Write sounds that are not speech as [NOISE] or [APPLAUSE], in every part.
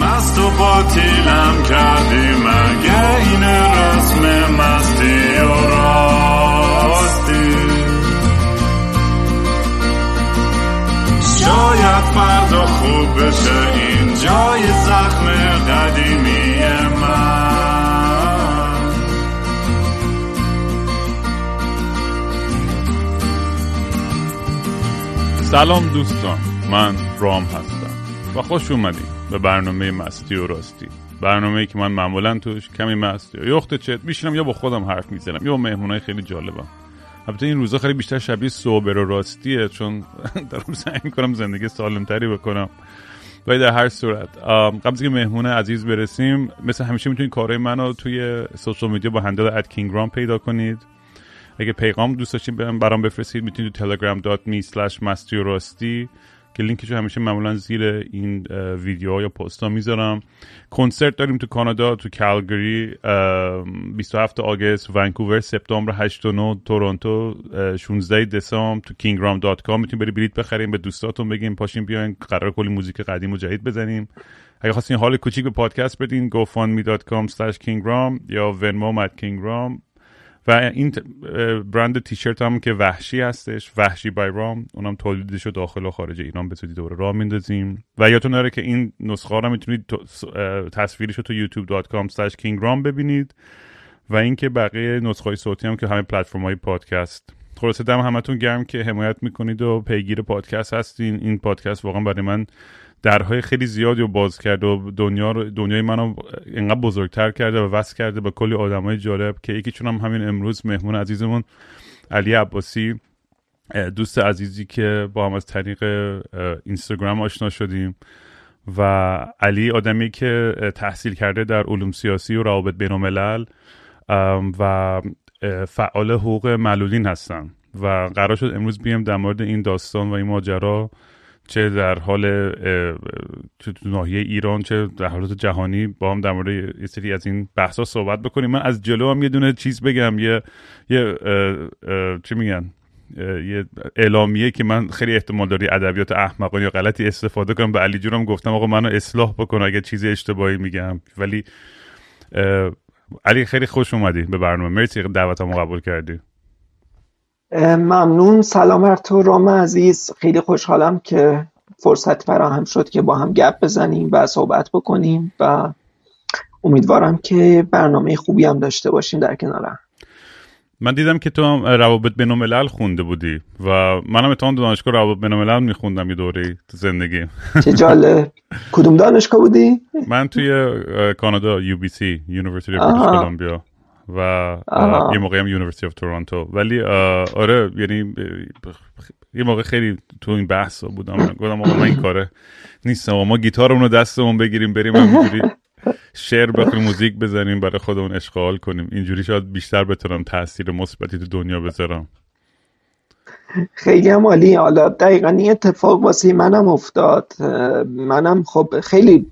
مست و باطیلم کردی مگه این رسم مستی و راستی؟ شاید فردا خوب بشه این جای زخم قدیمی من. سلام دوستان من رام هستم و خوش اومدیم به برنامه مستی و راستی. برنامه ای که من معمولا توش کمی مستی یا اخت چت میشینم یا با خودم حرف می‌زنم. یا با مهمونای خیلی جالبم. البته این روزا خیلی بیشتر شبیه صوبر و راستیه چون [LAUGHS] دارم سعی می‌کنم زندگی سالمتری بکنم. ولی در هر صورت قبل که مهمون عزیز برسیم مثل همیشه می‌تونید کارهای منو توی سوشال میدیا با هندل ات کینگرام پیدا کنید. اگه پیغام دوست داشتین برام بفرستید می‌تونید تو telegram.me که لینکشو همیشه معمولا زیر این ویدیو یا پست ها می‌ذارم. کنسرت داریم تو کانادا تو کالگری 27 آگست ونکوور سپتامبر 8 و 9 تورنتو 16 دسامبر تو kingram.com می‌تونید بری بلیط بخریم به دوستاتون بگیم پاشین بیاین قرار کلی موزیک قدیم و جدید بزنیم. اگه خواستین حال کوچیک به پادکست بدین gofundme.com slash kingram یا venmo at kingram و این برند تیشرت هم که وحشی هستش وحشی بای رام اونم تولیدش رو داخل و خارج ایران به دوره راه میندازیم و یادتون نره که این نسخه رو می‌تونید تصویرش رو تو youtube.com slash kingram ببینید. و اینکه بقیه نسخه های صوتی هم که همه پلتفرم های پادکست. خلاصه دم همتون گرم که حمایت می‌کنید و پیگیر پادکست هستین. این پادکست واقعا برای من درهای خیلی زیادی رو باز کرده و دنیا رو دنیای منو اینقدر بزرگتر کرده و وصل کرده به کلی آدمای جالب که یکیشون هم همین امروز مهمون عزیزمون علی عباسی دوست عزیزی که با هم از طریق اینستاگرام آشنا شدیم و علی آدمی که تحصیل کرده در علوم سیاسی و روابط بین الملل و فعال حقوق معلولین هستن و قرار شد امروز بیم در مورد این داستان و این ماجرا چه در حال چه تو ناحیه ایران چه در حالت جهانی با هم در مورد یه سری از این بحثا صحبت بکنیم. من از جلو هم یه دونه چیز بگم یه یه چی میگن؟ یه اعلامیه که من خیلی احتمال داری ادبیات احمقانه یا غلطی استفاده کنم. به علی جونم گفتم آقا منو اصلاح بکن اگه چیزی اشتباهی میگم. ولی علی خیلی خوش اومدی به برنامه. مرسی دعوتمو قبول کردی. ممنون. سلام بر تو رام عزیز. خیلی خوشحالم که فرصت فراهم شد که با هم گپ بزنیم و صحبت بکنیم و امیدوارم که برنامه خوبی هم داشته باشیم در کنارم من دیدم که تو هم روابط بین الملل خونده بودی و منم تو دانشگاه روابط بین الملل میخوندم یه دوره تو زندگی. چه جالب. [LAUGHS] کدوم دانشگاه بودی؟ من توی کانادا UBC University of و یه موقع هم University of Toronto ولی آره یعنی یه موقع خیلی تو این بحث بودم. گفتم آقا من این کاره نیستم. ما گیتارمون رو دستمون بگیریم بریم [LAUGHS] همینجوری شعر بخونیم موزیک بزنیم برای خودمون عشق و حال کنیم. اینجوری شاید بیشتر بتونم تاثیر مثبتی تو دنیا بذارم. خیلی هم عالی حالا دقیقا این اتفاق واسه منم افتاد. منم خب خیلی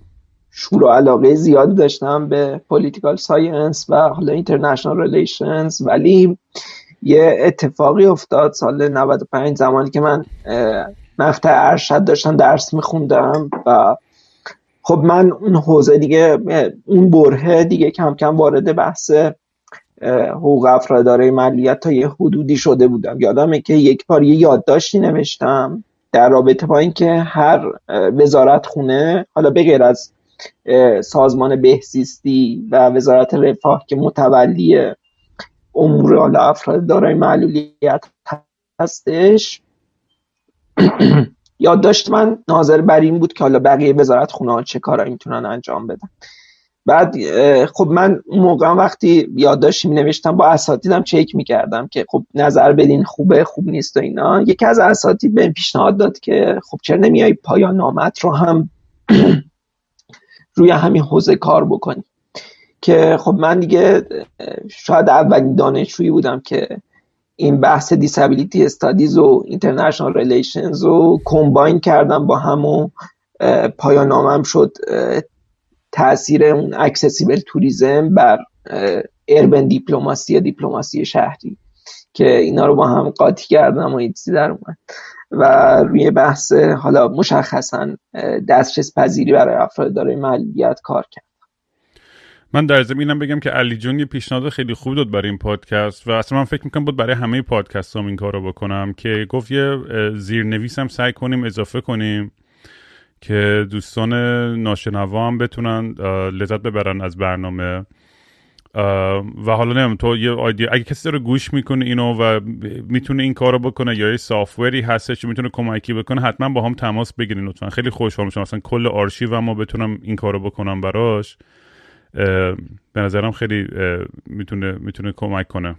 شور و علاقه زیادی داشتم به political science و حالا international relations ولی یه اتفاقی افتاد سال 95 زمانی که من مقطع ارشد داشتم درس میخوندم و خب من اون حوزه دیگه اون برهه دیگه کم کم وارد بحث حقوق افراد معلولیت تا یه حدودی شده بودم. یادمه که یک بار یه یادداشتی نوشتم در رابطه با اینکه هر وزارت خونه حالا بغیر از سازمان بهزیستی و وزارت رفاه که متولی امور حالا افراد دارای معلولیت هستش. [CLEARS THROAT] یادداشت من ناظر بر این بود که حالا بقیه وزارت خونه ها چه کارایی می‌تونن انجام بدن. بعد خب من موقع وقتی یادداشتی می نوشتم با اساتیدم چک می‌کردم که خب نظر بدین خوبه خوب نیست و اینا. یکی از اساتید به پیشنهاد داد که خب چرا نمیای پایان نامت رو هم [CLEARS THROAT] روی همین حوزه کار بکنی. که خب من دیگه شاید اولین دانشجویی بودم که این بحث disability studies و international relations رو combine کردم با هم و پایانامم شد تاثیر اون accessible tourism بر urban diplomacy یا دیپلماسی شهری. که اینا رو با هم قاطی کردم و یه تزی در اومد. و روی بحث حالا مشخصا دسترس پذیری برای افراد دارای معلولیت کار کرد. من در زمینم بگم که علی جون یه پیشنهاد خیلی خوب داد برای این پادکست و اصلا من فکر می‌کنم بود برای همه پادکست هم این کار رو بکنم که گفت یه زیرنویس هم سعی کنیم اضافه کنیم که دوستان ناشنوا هم بتونن لذت ببرن از برنامه. و حالا نمیم تو یه آیدیا اگه کسی داره گوش می‌کنه اینو و می‌تونه این کارو بکنه یا یه سافتوری هستش که می‌تونه کمکی بکنه حتما با هم تماس بگیرین لطفا. خیلی خوشحال میشم مثلا کل آرشیو ما بتونم این کارو بکنم براش به نظرم خیلی می‌تونه می‌تونه کمک کنه.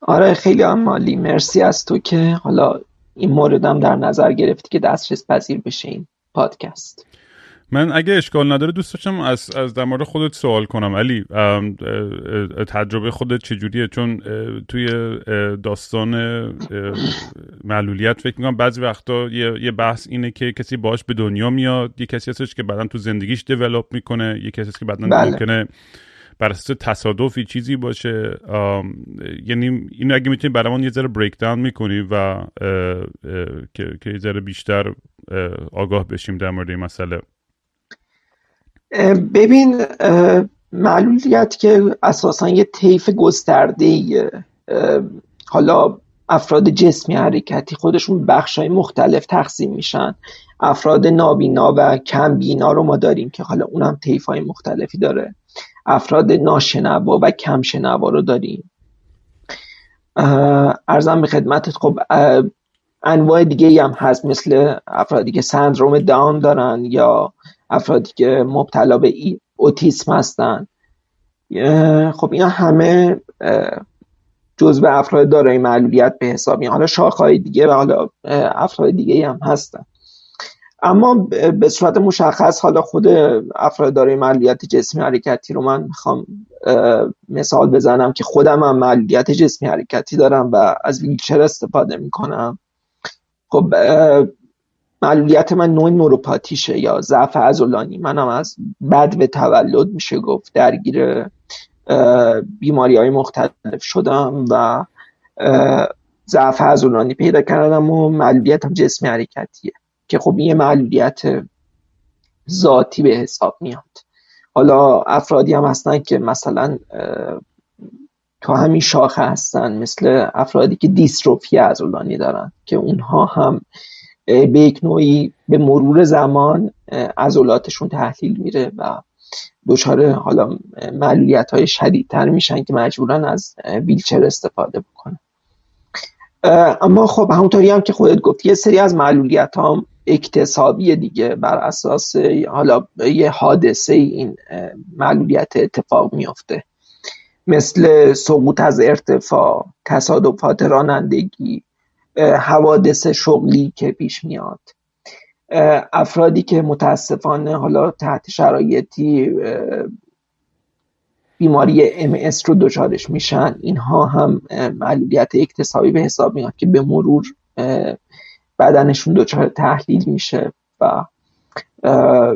آره خیلی هم مرسی از تو که حالا این موردم در نظر گرفتی که دسترس پذیر بشه این پادکست. من اگه اشکال نداره دوست داشتم از, از در مورد خودت سوال کنم. علی تجربه خودت چجوریه؟ چون توی داستان معلولیت فکر می‌کنم بعضی وقتا یه،, یه بحث اینه که کسی باش به دنیا میاد یه کسی هستش که بعدا تو زندگیش دیولوب می‌کنه یه کسی هست که بعدا بله. ممکنه بر اساس تصادفی چیزی باشه. یعنی اینو اگه می‌تونی برامون یه ذره بریک داون می‌کنی و که یه ذره بیشتر آگاه بشیم در مورد این مسئله. ببین معلولیت که اساسا یه طیف گسترده حالا افراد جسمی حرکتی خودشون بخش های مختلف تقسیم میشن. افراد نابینا و کمبینا رو ما داریم که حالا اونم طیف های مختلفی داره. افراد ناشنوا و کم شنوا رو داریم. ارزم به خدمتت خب انواع دیگه هم هست. مثل افرادی که سندروم داون دارن یا افرادی که مبتلا به اوتیسم هستن. خب اینا همه جزء افراد دارای معلولیت به حساب حالا شاخهای دیگه و حالا افراد دیگه هم هستن. اما به صورت مشخص حالا خود افراد دارای معلولیت جسمی حرکتی رو من می‌خوام مثال بزنم که خودم هم معلولیت جسمی حرکتی دارم و از ویلچر استفاده می‌کنم. خب معلولیت من نوع نوروپاتیشه یا ضعف عضلانی. منم از بد به تولد میشه گفت درگیر بیماری های مختلف شدم و ضعف عضلانی پیدا کردم و معلولیت هم جسمی حرکتیه که خب این معلولیت ذاتی به حساب میاد. حالا افرادی هم هستن که مثلا تو همین شاخه هستن مثل افرادی که دیستروفی عضلانی دارن که اونها هم به یک نوعی به مرور زمان عضلاتشون تحلیل میره و دچار حالا معلولیت های شدیدتر میشن که مجبورن از ویلچر استفاده بکنن. اما خب همونطوری هم که خودت گفتی یه سری از معلولیت هم اکتسابی دیگه بر اساس حالا یه حادثه این معلولیت اتفاق میفته مثل سقوط از ارتفاع تصادفات رانندگی حوادث شغلی که پیش میاد. افرادی که متاسفانه حالا تحت شرایطی بیماری ام رو دچارش میشن اینها هم معلولیت اکتسابی به حساب میاد که به مرور بدنشون دچار تحلیل میشه و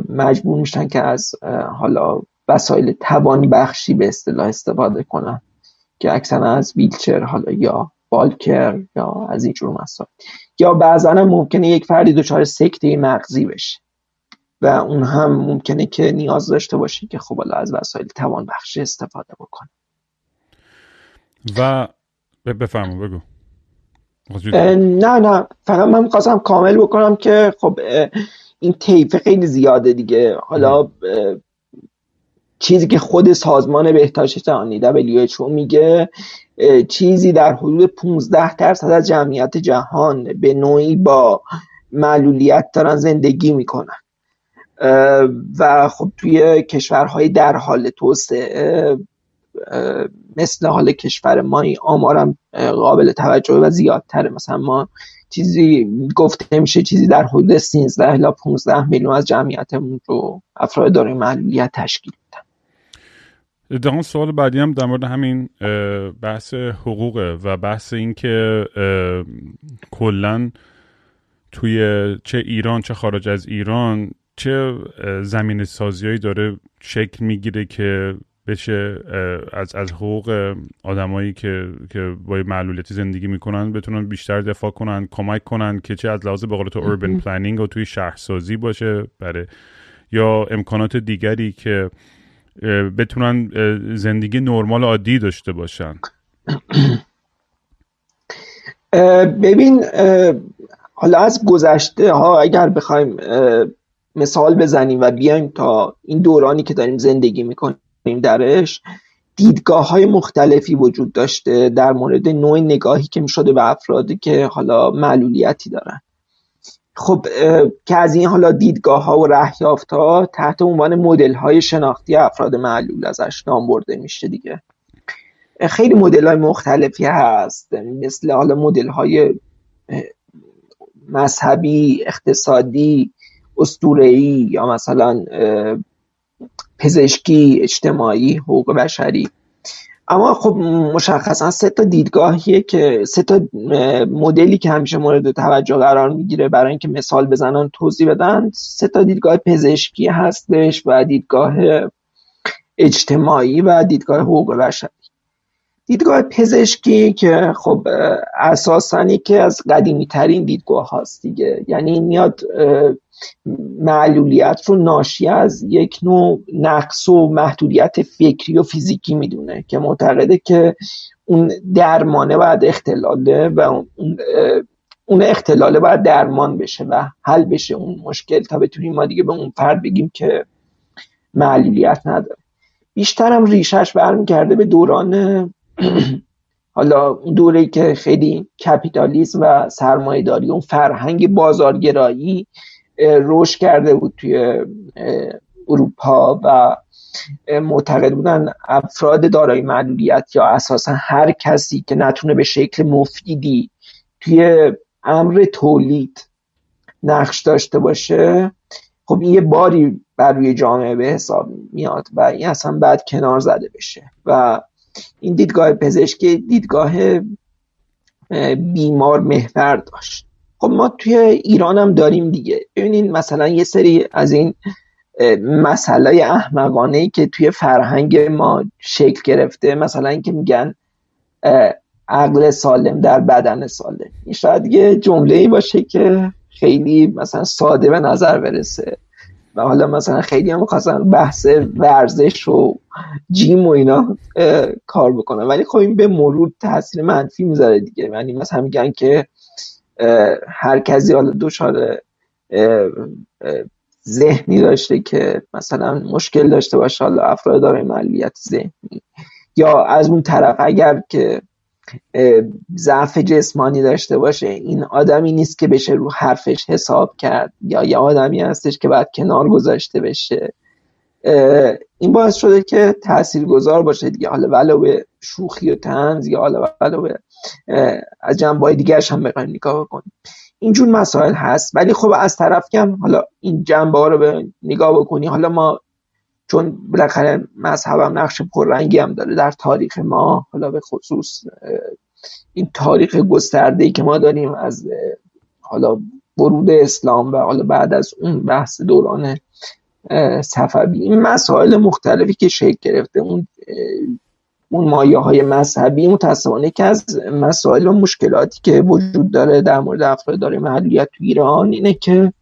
مجبور میشن که از حالا وسایل توانی بخشی به اصطلاح استفاده کنن که اکثرا از ویلچر حالا یا بالکر یا از این جور مسائل. یا بعضا هم ممکنه یک فردی دچار سکته مغزی بشه و اون هم ممکنه که نیاز داشته باشه که خب از وسایل توان بخشی استفاده بکنه. و بفرمون بگو. نه نه. فقط من خواستم کامل بکنم که خب این طیف خیلی زیاده دیگه. حالا چیزی که خود سازمان بهداشت جهانی WHO میگه چیزی در حدود 15 درصد از جمعیت جهان به نوعی با معلولیت دارن زندگی می‌کنن. و خب توی کشورهای در حال توسعه مثل حال کشور ما آمارم قابل توجه و زیادتره. مثلا ما چیزی گفته میشه چیزی در حدود 13 الی 15 میلیون از جمعیتمون رو افراد دارای معلولیت تشکیل دقیقا سوال بعدی هم در مورد همین بحث حقوقه و بحث این که کلا توی چه ایران چه خارج از ایران چه زمین سازیایی داره شکل می‌گیره که بشه از از حقوق آدمایی که که با معلولیتی زندگی می‌کنن بتونن بیشتر دفاع کنن کمک کنن که چه از لحاظ به قول تو اوربن پلنینگ و توی شهرسازی باشه برای یا امکانات دیگری که بتونن زندگی نرمال عادی داشته باشن. ببین حالا از گذشته ها اگر بخوایم مثال بزنیم و بیایم تا این دورانی که داریم زندگی می‌کنیم درش دیدگاه های مختلفی وجود داشته در مورد نوع نگاهی که می‌شده به افرادی که حالا معلولیتی دارن. خب که از این حالا دیدگاه ها و رهیافت ها تحت عنوان مدل های شناختی افراد معلول ازش نام برده میشه دیگه. خیلی مدل های مختلفی هست. مثل حالا مدل های مذهبی اقتصادی استورهی یا مثلا پزشکی اجتماعی حقوق بشری. اما خب مشخصا سه تا دیدگاهیه که سه تا مدلی که همیشه مورد توجه قرار می‌گیره برای اینکه مثال بزنن توضیح بدن. سه تا دیدگاه پزشکی هستش و دیدگاه اجتماعی و دیدگاه حقوق بشری. دیدگاه پزشکی که خب اساسانی که از قدیمی ترین دیدگاه هاست دیگه. یعنی میاد معلولیت رو ناشی از یک نوع نقص و محدودیت فکری و فیزیکی می‌دونه که معتقده که اون درمانه باید اختلاله و اون اون اختلاله باید درمان بشه و حل بشه اون مشکل تا بتونیم ما دیگه به اون فرد بگیم که معلولیت نداره. بیشترم ریشش برمیگرده به دوران [CLEARS THROAT] حالا دوره که خیلی کپیتالیسم و سرمایهداری اون فرهنگ بازارگرایی رشد کرده بود توی اروپا و معتقد بودن افراد دارای معلولیت یا اساسا هر کسی که نتونه به شکل مفیدی توی امر تولید نقش داشته باشه خب این یه باری بر روی جامعه به حساب میاد و این اصلا بعد کنار زده بشه و این دیدگاه پزشکی دیدگاه بیمار محور داشت. خب ما توی ایران هم داریم دیگه. ببینید مثلا یه سری از این مسئله احمقانه ای که توی فرهنگ ما شکل گرفته مثلا اینکه میگن عقل سالم در بدن سالم. این شاید یه جمله ای باشه که خیلی مثلا ساده به نظر برسه. و حالا مثلا خیلی هم خواستن بحث ورزش و جیم و اینا کار بکنن. ولی خب این به مرور تاثیر منفی می‌ذاره دیگه. یعنی مثلا میگن که هر کسی حالا دچار ذهنی داشته که مثلا مشکل داشته باشه حالا افراد داره ملیت ذهنی. یا از اون طرف اگر که ضعف جسمانی داشته باشه این آدمی نیست که بشه رو حرفش حساب کرد. یا یه آدمی هستش که باید کنار گذاشته بشه. این باعث شده که تأثیر گذار باشه دیگه. حالا ولو به شوخی و تنز یا حالا ولو به از جنبه دیگرش هم بخوایم نگاه کنیم اینجور مسائل هست ولی خب از طرف هم حالا این جنبه ها رو به نگاه بکنی. حالا ما چون بالاخره مذهبم نقش پررنگی هم داره در تاریخ ما حالا به خصوص این تاریخ گسترده ای که ما داریم از حالا ورود اسلام و حالا بعد از اون بحث دوران صفوی این مسائل مختلفی که شکل گرفته اون اون مایه های مذهبی متاسفانه که از مسائل و مشکلاتی که وجود داره در مورد افراد داره محلیت تو ایران اینه که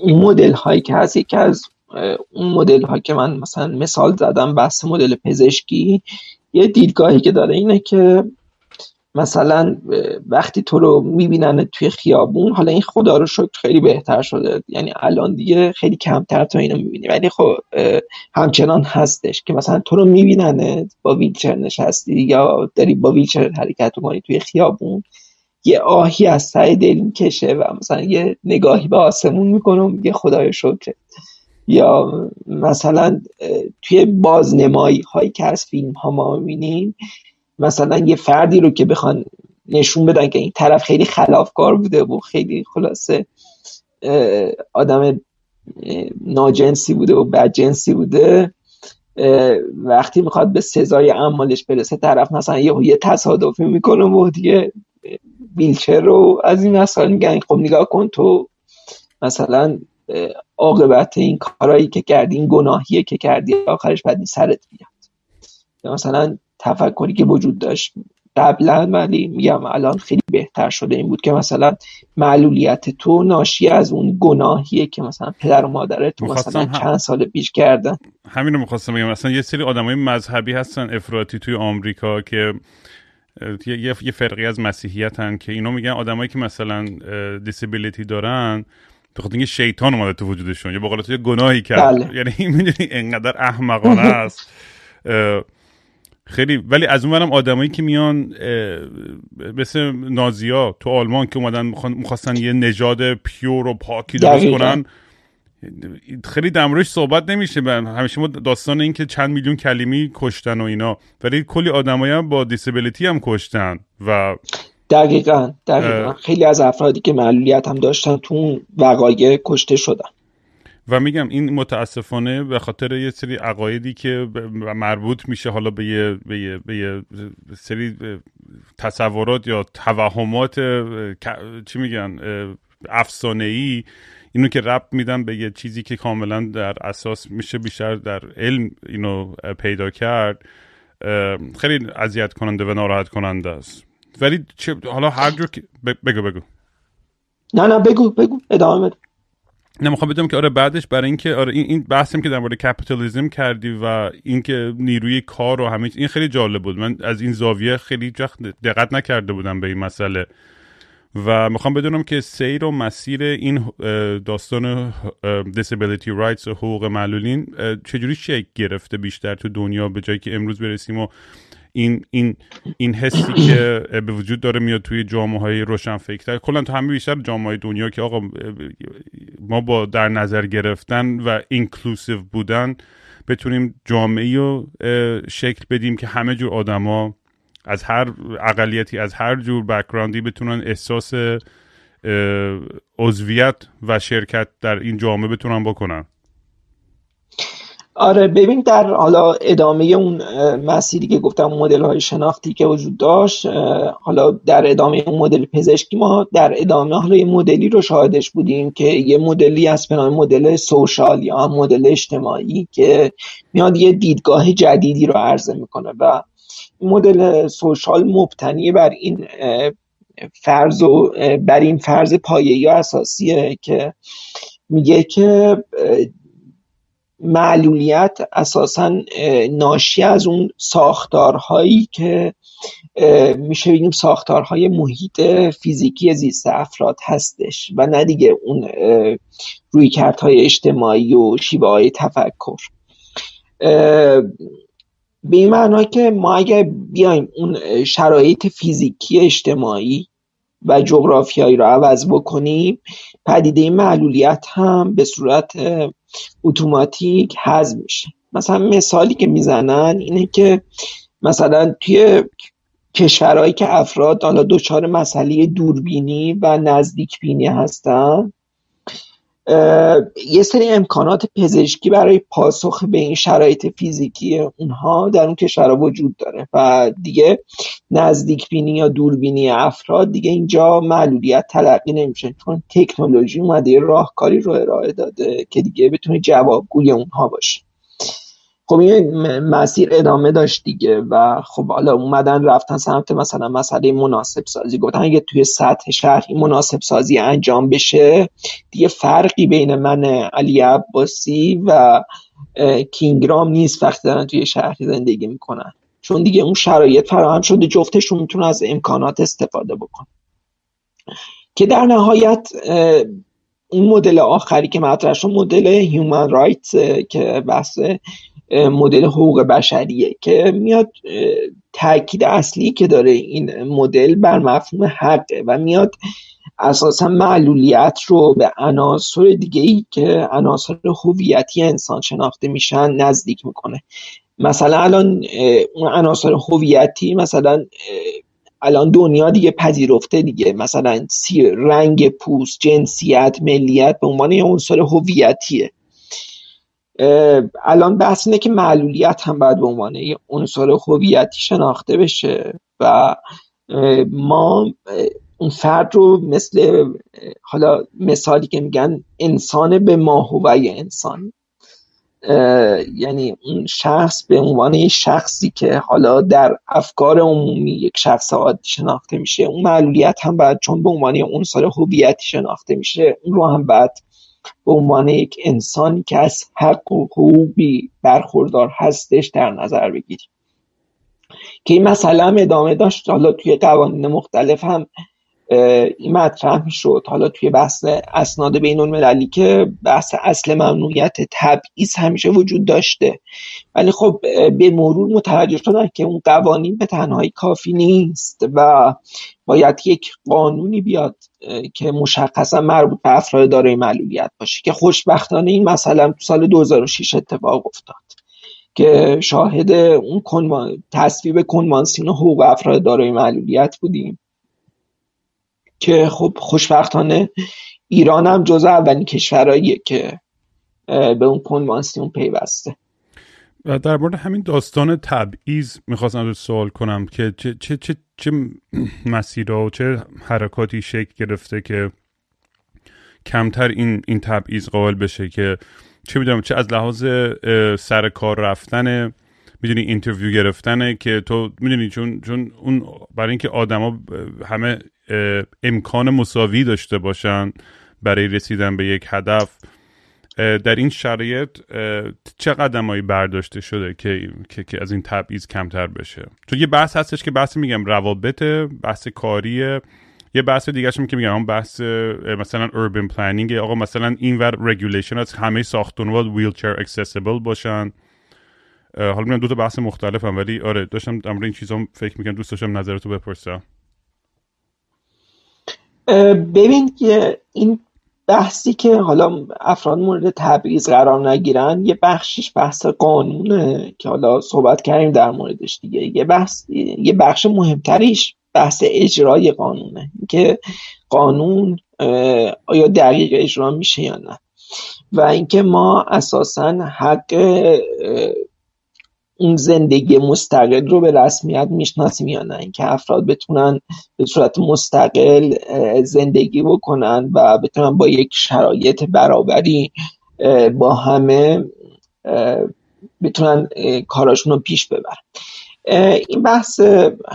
اون مدل هایی که هست یکی از اون مدل ها که من مثلا مثال زدم بحث مدل پزشکی یه دیدگاهی که داره اینه که مثلا وقتی تو رو می‌بینن توی خیابون حالا این خدا رو شکر خیلی بهتر شده. یعنی الان دیگه خیلی کمتر تو اینو می‌بینی. ولی خب همچنان هستش که مثلا تو رو می‌بینن با ویلچر نشستی یا داری با ویلچر حرکت کنی توی خیابون یه آهی از سعی دل می‌کشه و مثلا یه نگاهی به آسمون می‌کنه و میگه خدای شکر یا مثلا توی بازنمایی هایی که از فیلم ها ما می‌بینیم مثلا یه فردی رو که بخوان نشون بدن که این طرف خیلی خلافکار بوده و خیلی خلاصه آدم ناجنسی بوده و بدجنسی بوده وقتی می‌خواد به سزای اعمالش برسه طرف مثلا یه یه تصادفی می‌کنه و دیگه ویلچر رو از این مسائل میگن خب نگاه کن تو مثلا عاقبت این کارهایی که کردی این گناهیه که کردی آخرش بعدی سرت بیاد مثلا تفکری که وجود داشت. قبلا ولی میگم الان خیلی بهتر شده این بود که مثلا معلولیت تو ناشی از اون گناهیه که مثلا پدر و مادرت تو مثلا چند سال پیش کردن. همین رو می‌خواستم بگم. مثلا یه سری آدمای مذهبی هستن افراطی توی آمریکا که یه, یه فرقی از مسیحیت هن که اینا میگن آدمایی که مثلا دیسیبیلیتی دارن به خاطر اینکه شیطان اومده تو وجودشون. یا به یه گناهی کرد. بله. یعنی [LAUGHS] می‌دونی انقدر احمقانه [LAUGHS] است. خیلی ولی از اونورم آدمایی که میان مثل نازیا تو آلمان که اومدن می‌خواستن یه نژاد پیور و پاکی درست کنن خیلی دمروش صحبت نمیشه همیشه ما داستان این که چند میلیون کلیمی کشتن و اینا ولی کلی آدمایی هم با دیسیبیلیتی هم کشتن و دقیقا دقیقا. خیلی از افرادی که معلولیت هم داشتن تو اون وقایع کشته شدن. و میگم این متاسفانه به خاطر یه سری عقایدی که مربوط میشه حالا به یه, به یه, به یه سری تصورات یا توهمات چی میگن افسانه ای اینو که رب میدن به یه چیزی که کاملا در اساس میشه بیشتر در علم اینو پیدا کرد. خیلی اذیت کننده و ناراحت کننده است. ولی حالا هر جور که بگو بگو. نه نه بگو بگو. ادامه بده. نه می‌خوام بدونم که آره بعدش برای اینکه آره این این بحثم که در مورد کپیتالیسم کردی و اینکه نیروی کار و همه این خیلی جالب بود. من از این زاویه خیلی دقت نکرده بودم به این مسئله. و می‌خوام بدونم که سیر و مسیر این داستان disability rights و حقوق معلولین چجوری شکل گرفته بیشتر تو دنیا به جایی که امروز برسیم و این این این حسی که به وجود داره میاد توی جامعه های روشن فکر کلا تو همه بیشتر جامعه دنیا که آقا ما با در نظر گرفتن و اینکلوسیو بودن بتونیم جامعه رو شکل بدیم که همه جور آدما از هر اقلیتی از هر جور بکراندی بتونن احساس عضویت و شرکت در این جامعه بتونن بکنن. آره ببین در حالا ادامه اون مسیری که گفتم مدل های شناختی که وجود داشت حالا در ادامه اون مدل پزشکی ما در ادامه حالا یه مدلی رو شاهدش بودیم که یه مدلی از به مدل سوشال یا مدل اجتماعی که میاد یه دیدگاه جدیدی رو عرضه می‌کنه و مدل سوشال مبتنی بر این فرض و بر این فرض پایه‌ای اساسیه که میگه که معلولیت اساسا ناشی از اون ساختارهایی که میشه بگیم ساختارهای محیط فیزیکی زیست افراد هستش و نه دیگه اون رویکردهای اجتماعی و شیوه های تفکر به این معنا که ما اگر بیایم اون شرایط فیزیکی اجتماعی و جغرافیایی رو عوض بکنیم پدیده معلولیت هم به صورت اتوماتیک حذف میشه. مثلا مثالی که می‌زنن اینه که مثلا توی کشورهایی که افراد حالا دچار مسئله دوربینی و نزدیک بینی هستن یه سری امکانات پزشکی برای پاسخ به این شرایط فیزیکی اونها در اون کشورها وجود داره و دیگه نزدیک بینی یا دوربینی افراد دیگه اینجا معلولیت تلقی نمیشه چون تکنولوژی اومده راهکاری رو ارائه داده که دیگه بتونه جوابگوی اونها باشه. خب این مسیر ادامه داشت دیگه و خب حالا اومدن رفتن سمت مثلا مسئله مناسب سازی. گفتن اگه توی سطح شهر این مناسب سازی انجام بشه دیگه فرقی بین من علی عباسی و کینگرام نیست وقتی دارن توی شهری زندگی می‌کنن. چون دیگه اون شرایط فراهم شده جفتشون می‌تونن از امکانات استفاده بکن که در نهایت اون مدل آخری که مطرح شد مدل هیومن رایتس که بحث مدل حقوق بشریه که میاد تاکید اصلی که داره این مدل بر مفهوم حقه و میاد اساسا معلولیت رو به عناصر دیگه ای که عناصر هویتی انسان شناخته میشن نزدیک می‌کنه. مثلا الان اون عناصر هویتی مثلا الان دنیا دیگه پذیرفته دیگه. مثلا رنگ پوست جنسیت ملیت به عنوان عنصر هویتیه. الان بحث اینه که معلولیت هم باید به عنوان یه عنصر هویتی شناخته بشه و ما اون فرد رو مثل حالا مثالی که میگن انسان به ماهوی انسان. یعنی اون شخص به عنوان شخصی که حالا در افکار عمومی یک شخص عادی شناخته میشه اون معلولیت هم باید چون به عنوان عنصر هویتی شناخته میشه اون رو هم باید به عنوان یک انسانی که از حق و حقوقی برخوردار هستش در نظر بگیریم. که این مسئله هم ادامه داشت. حالا توی قوانین مختلف هم این مطرح شد حالا توی بحث اسناد بین المللی که بحث اصل ممنوعیت تبعیض همیشه وجود داشته. ولی خب به مرور متوجه شدن که اون قوانین به تنهایی کافی نیست و باید یک قانونی بیاد که مشخصا مربوط به افراد دارای معلولیت باشه. که خوشبختانه این مسئله تو سال 2006 اتفاق افتاد. که شاهد اون تصویب کنوانسیون حقوق افراد دارای معلولیت بودیم. که خب خوشبختانه ایران هم جز اولین کشورهاییه که به اون کنوانسیون پیوسته. و در مورد همین داستان تبعیض می‌خواستم رو سوال کنم که چه, چه, چه, چه مسیرها و چه حرکاتی شکل گرفته که کمتر این این تبعیض قابل بشه که چه می‌دونم چه از لحاظ سر کار رفتن می‌دونی اینترویو گرفتنه که تو می‌دونی چون چون اون برای اینکه آدما همه امکان مساوی داشته باشن برای رسیدن به یک هدف. در این شرایط چه قدمایی برداشته شده که, که, از این تبعیض کمتر بشه؟ تو یه بحث هستش که بحث میگم روابط بحث کاریه یه بحث دیگه که میگم هم بحث مثلا urban planning. آقا مثلا این ور regulation از همه ساختمون ویلچر accessible باشن. حالا میگم دو تا بحث مختلف هم ولی آره داشتم در این چیزا فکر می‌کنم دوست داشتم نظرتو بپرسم. ببین که این بحثی که حالا افراد مورد تبعیض قرار نگیرن یه بخشش بحث قانونه که حالا صحبت کردیم در موردش دیگه. یه بحث یه بخش مهمتریش بحث اجرای قانونه. که قانون آیا دقیق اجرا میشه یا نه. و اینکه ما اساسا حق اون زندگی مستقل رو به رسمیت می‌شناسیم یا نه؟ اینکه افراد بتونن به صورت مستقل زندگی بکنن و بتونن با یک شرایط برابری با همه بتونن کاراشون رو پیش ببرن. این بحث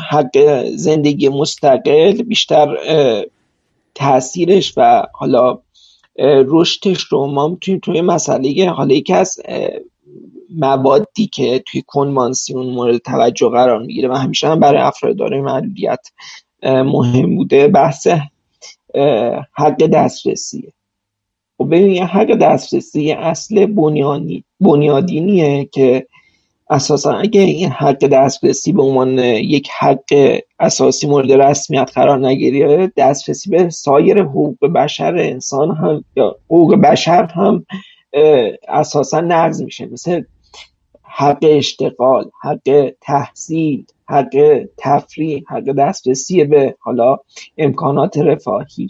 حق زندگی مستقل بیشتر تاثیرش و حالا رشدش رو ما می‌تونیم توی مسئله حالا یکی از موادی که توی کنوانسیون مورد توجه قرار می‌گیره و همیشه هم برای افراد دارای معلولیت مهم بوده بحث حق دسترسیه و خب ببین حق دسترسی اصل بنیادینیه که اساسا اگه این حق دسترسی به عنوان یک حق اساسی مورد رسمیت قرار نگیره دسترسی به سایر حقوق بشر انسان هم یا حقوق بشر هم اساسا نقض میشه. مثل حق اشتغال حق تحصیل حق تفریح حق دسترسی به حالا امکانات رفاهی.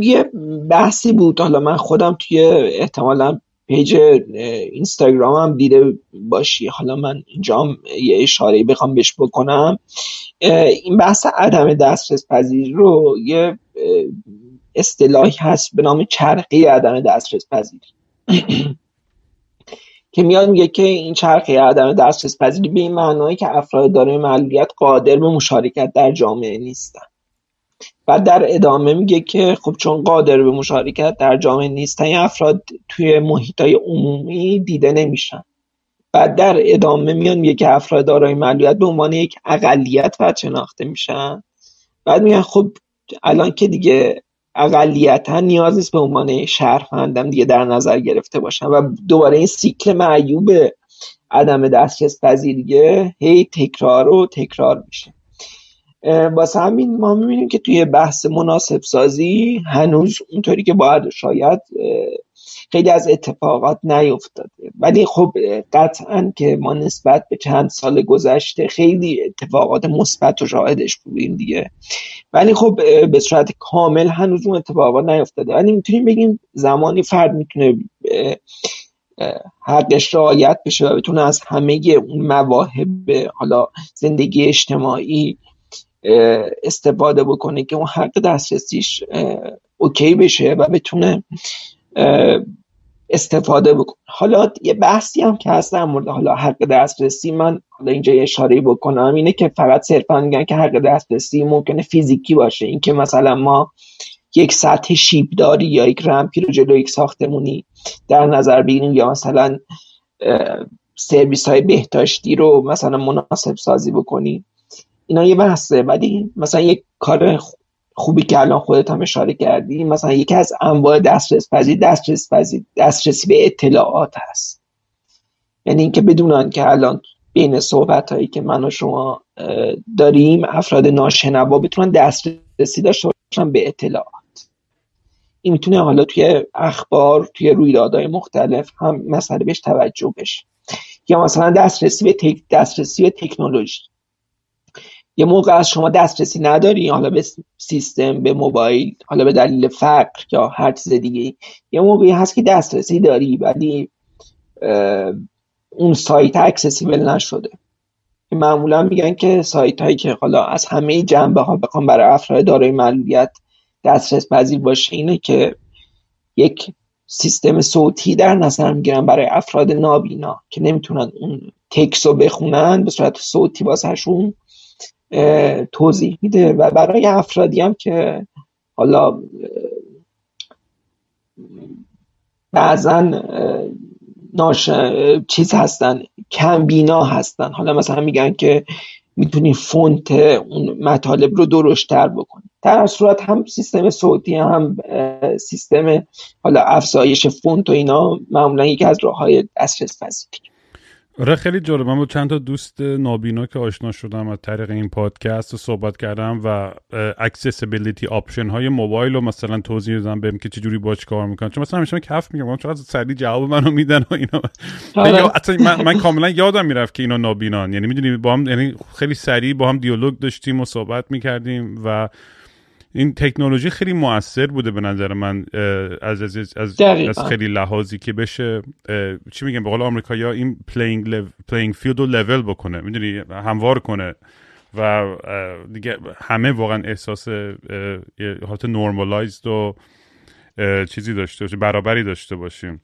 یه بحثی بود حالا من خودم توی احتمالا پیج اینستاگرام هم دیده باشی. حالا من اینجا یه اشاره بخوام بهش بکنم. این بحث عدم دسترس پذیری رو یه اصطلاحی هست به نام چرخی عدم دسترس پذیری [CLEARS THROAT] که میاد میگه که این چرخه عدم دسترس پذیری به این معنایی که افراد دارای معلولیت قادر به مشارکت در جامعه نیستن. بعد در ادامه میگه که خب چون قادر به مشارکت در جامعه نیستن این افراد توی محیط های عمومی دیده نمیشن. بعد در ادامه میان میگه که افراد دارای معلولیت به عنوان یک اقلیت و شناخته میشن. بعد میگن خب الان که دیگه اقلیتا نیاز نیست به عنوان شهروندم دیگه در نظر گرفته باشن و دوباره این سیکل معیوب عدم دسترس پذیریه هی تکرار و تکرار میشه. واسه همین ما می‌بینیم که توی بحث مناسب سازی هنوز اونطوری که باید شاید خیلی از اتفاقات نیفتاده. ولی خب قطعا که ما نسبت به چند سال گذشته خیلی اتفاقات مثبت و شاهدش بودیم دیگه. ولی خب به صورت کامل هنوز اون اتفاقات نیفتاده. ولی می‌تونیم بگیم زمانی فرد می‌تونه حقش رعایت بشه و بتونه از همه اون مواهب حالا زندگی اجتماعی استفاده بکنه که اون حق دسترسیش اوکی بشه و بتونه استفاده بکنه حالا یه بحثی هم که هست در مورد حالا حق دسترسی من حالا اینجا اشاره بکنم اینه که فقط صرفا میگن که حق دسترسی ممکنه فیزیکی باشه. اینکه مثلا ما یک سطح شیبداری یا یک رمپی رو جلو یک ساختمونی در نظر بگیریم یا مثلا سرویس های بهداشتی رو مثلا مناسب سازی بکنیم. اینا یه بحثه. ولی مثلا یک کار خوبی که الان خودت هم اشاره کردی مثلا یکی از انواع دسترس پذیر دسترس پذیر دسترسی به اطلاعات هست. یعنی اینکه بدونن که الان بین صحبت هایی که من و شما داریم افراد ناشنوا بتونن دسترسی داشته باشن به اطلاعات. این می‌تونه حالا توی اخبار توی رویدادهای مختلف هم مسئله بهش توجه بشه. یا مثلا دسترسی به تک دسترسی به تکنولوژی. یه موقع از شما دسترسی نداری حالا به سیستم به موبایل حالا به دلیل فقر یا هر چیز دیگه یه موقعی هست که دسترسی داری ولی اون سایت accessible نشده. معمولا میگن که سایت هایی که حالا از همه جنبه ها بخوام برای افراد دارای معلولیت دسترس پذیر باشه اینه که یک سیستم صوتی در نظر می‌گیرن برای افراد نابینا که نمی‌تونن اون تکس رو بخونن به صورت صوتی واسهشون توضیح میده و برای افرادی هم که حالا بعضا ناش چیز هستن کم بینا هستن. حالا مثلا میگن که می‌تونی فونت اون مطالب رو درشتر بکنی. در صورت هم سیستم صوتی هم سیستم حالا افزایش فونت و اینا معمولا یکی از راه های دسترس پذیری آره خیلی جالب. من با چند تا دوست نابینا که آشنا شدم از طریق این پادکست و صحبت کردم و accessibility option های موبایل رو مثلا توضیح دادم بهم که چجوری باش کار می‌کنن. چون مثلا همیشه کف میگم چقدر سریع جواب منو میدن و اینا. آره. من, من کاملا یادم می‌رفت که اینا نابینان. یعنی می‌دونی با هم یعنی خیلی سریع با هم دیالوگ داشتیم و صحبت می‌کردیم و این تکنولوژی خیلی موثر بوده به نظر من از از, از, از خیلی لحاظی که بشه چی میگم به قول آمریکایی‌ها این playing playing field رو level بکنه می‌دونی؟ هموار کنه. و دیگه همه واقعا احساس حالت normalized و چیزی داشته باشیم برابری داشته باشیم.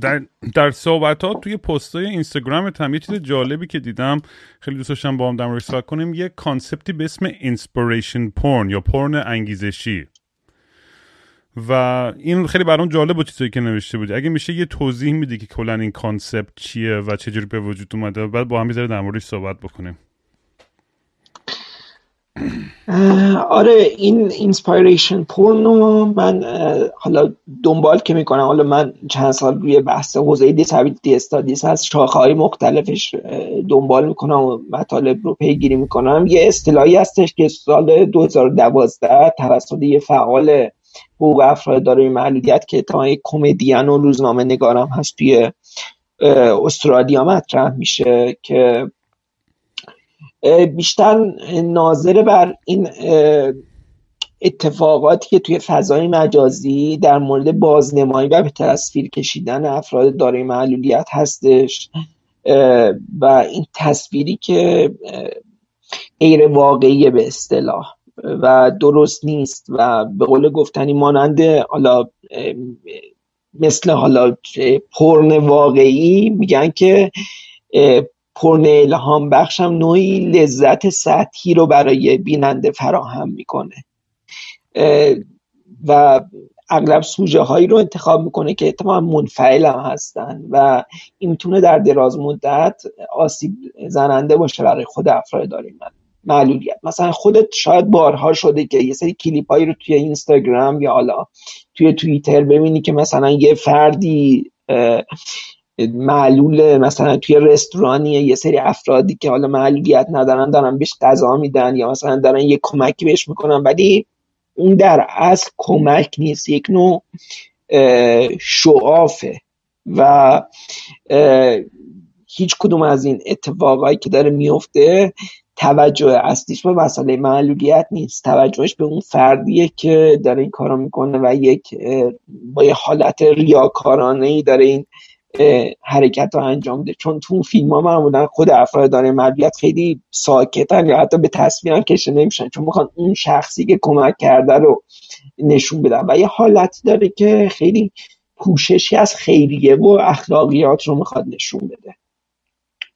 در, در صحبت ها توی پست های اینستاگرام هم یه چیز جالبی که دیدم خیلی دوست داشتم با هم در کنیم یه concept ی به اسم inspiration porn یا پورن انگیزشی. و این خیلی برام جالب بود چیزی که نوشته بودی اگه میشه یه توضیح میدی که کلا این concept چیه و چجوری به وجود اومده بعد با هم در موردش صحبت بکنیم. آره این inspiration porn و من حالا دنبال که می‌کنم. حالا من چند سال روی بحث حوزه disability studies هست. شاخه های مختلفش دنبال می‌کنم و مطالب رو پیگیری می‌کنم. یه اصطلاحی هستش که سال 2012 توسط یه فعال حقوق افراد دارای محدودیت که اتفاقا کمدین و روزنامه نگارم هست توی استرالیا مطرح میشه که بیشتر ناظر بر این اتفاقاتی که توی فضای مجازی در مورد بازنمایی و به تصویر کشیدن افراد دارای معلولیت هستش. و این تصویری که غیر واقعی به اصطلاح و درست نیست و به قول گفتنی مانند حالا مثل حالا پرن واقعی میگن که پرن الهام بخشم نوعی لذت سطحی رو برای بیننده فراهم می‌کنه. و اغلب سوژه هایی رو انتخاب می‌کنه که اتفاقا منفعل هم هستن و این می‌تونه در دراز مدت آسیب زننده باشه برای خود افراد داریم معلولیت. مثلا خودت شاید بارها شده که یه سری کلیپ هایی رو توی اینستاگرام یا حالا توی توییتر ببینی که مثلا یه فردی معلول مثلا توی رستورانی یه سری افرادی که حالا معلولیت ندارن دارن بهش غذا میدن یا مثلا دارن یه کمکی بهش می‌کنن ولی اون در اصل کمک نیست. یک نوع شعافه و هیچ کدوم از این اتفاقایی که داره میفته توجه اصلیش به مسئله معلولیت نیست. توجهش به اون فردیه که داره این کارو می‌کنه و یک با یه حالت ریاکارانه ای داره این حرکت رو انجام بده. چون تو فیلم ها معمولا خود افراد داره مدیت خیلی ساکتن یا حتی به تصویر کشه نمیشن. چون می‌خوان اون شخصی که کمک کرده رو نشون بدن. و یه حالتی داره که خیلی پوششی از خیریه و اخلاقیات رو می‌خواد نشون بده.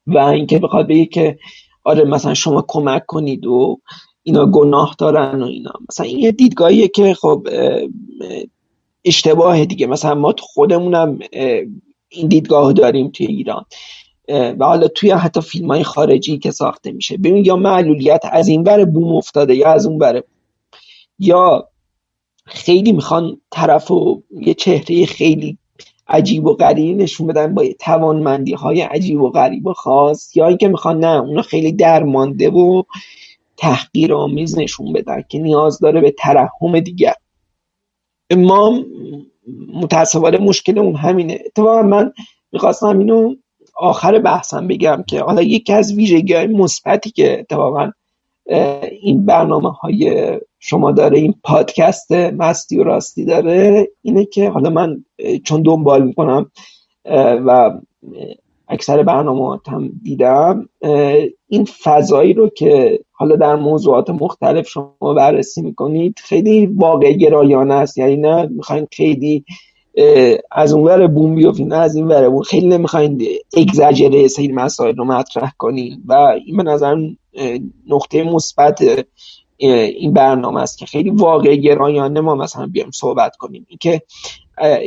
و اینکه بخواد بگه که آره مثلا شما کمک کنید و اینا گناه دارن و اینا. مثلا این یه دیدگاهیه که خب اشتباه دیگه. مثلا ما خودمونم این دیدگاه داریم توی ایران. و حالا توی حتی فیلم های خارجی که ساخته میشه. ببین یا معلولیت از این بره بوم افتاده یا از اون بره یا خیلی می‌خوان طرف و یه چهره خیلی عجیب و غریب نشون بدن با توانمندی های عجیب و غریب و خاص یا اینکه می‌خوان نه اونو خیلی درمانده و تحقیر آمیز نشون بدن که نیاز داره به ترحم دیگر. ما متاسفانه مشکل اون همینه. اتفاقا من می‌خواستم اینو آخر بحثم بگم که حالا یکی از ویژگی های مثبتی که اتفاقا این برنامه های شما داره این پادکست مستی و راستی داره اینه که حالا من چون دنبال می‌کنم و اکثر برنامه هم دیدم این فضایی رو که حالا در موضوعات مختلف شما بررسی می‌کنید. خیلی واقع گرایانه است. یعنی نه می‌خواین خیلی از اون ور بوم بیافتین از این ور بوم. خیلی نمی‌خواین اگزاجره سری مسائل رو مطرح کنین. و این به نظر نقطه مثبت این برنامه است که خیلی واقع گرایانه ما مثلا بیام صحبت کنیم. این که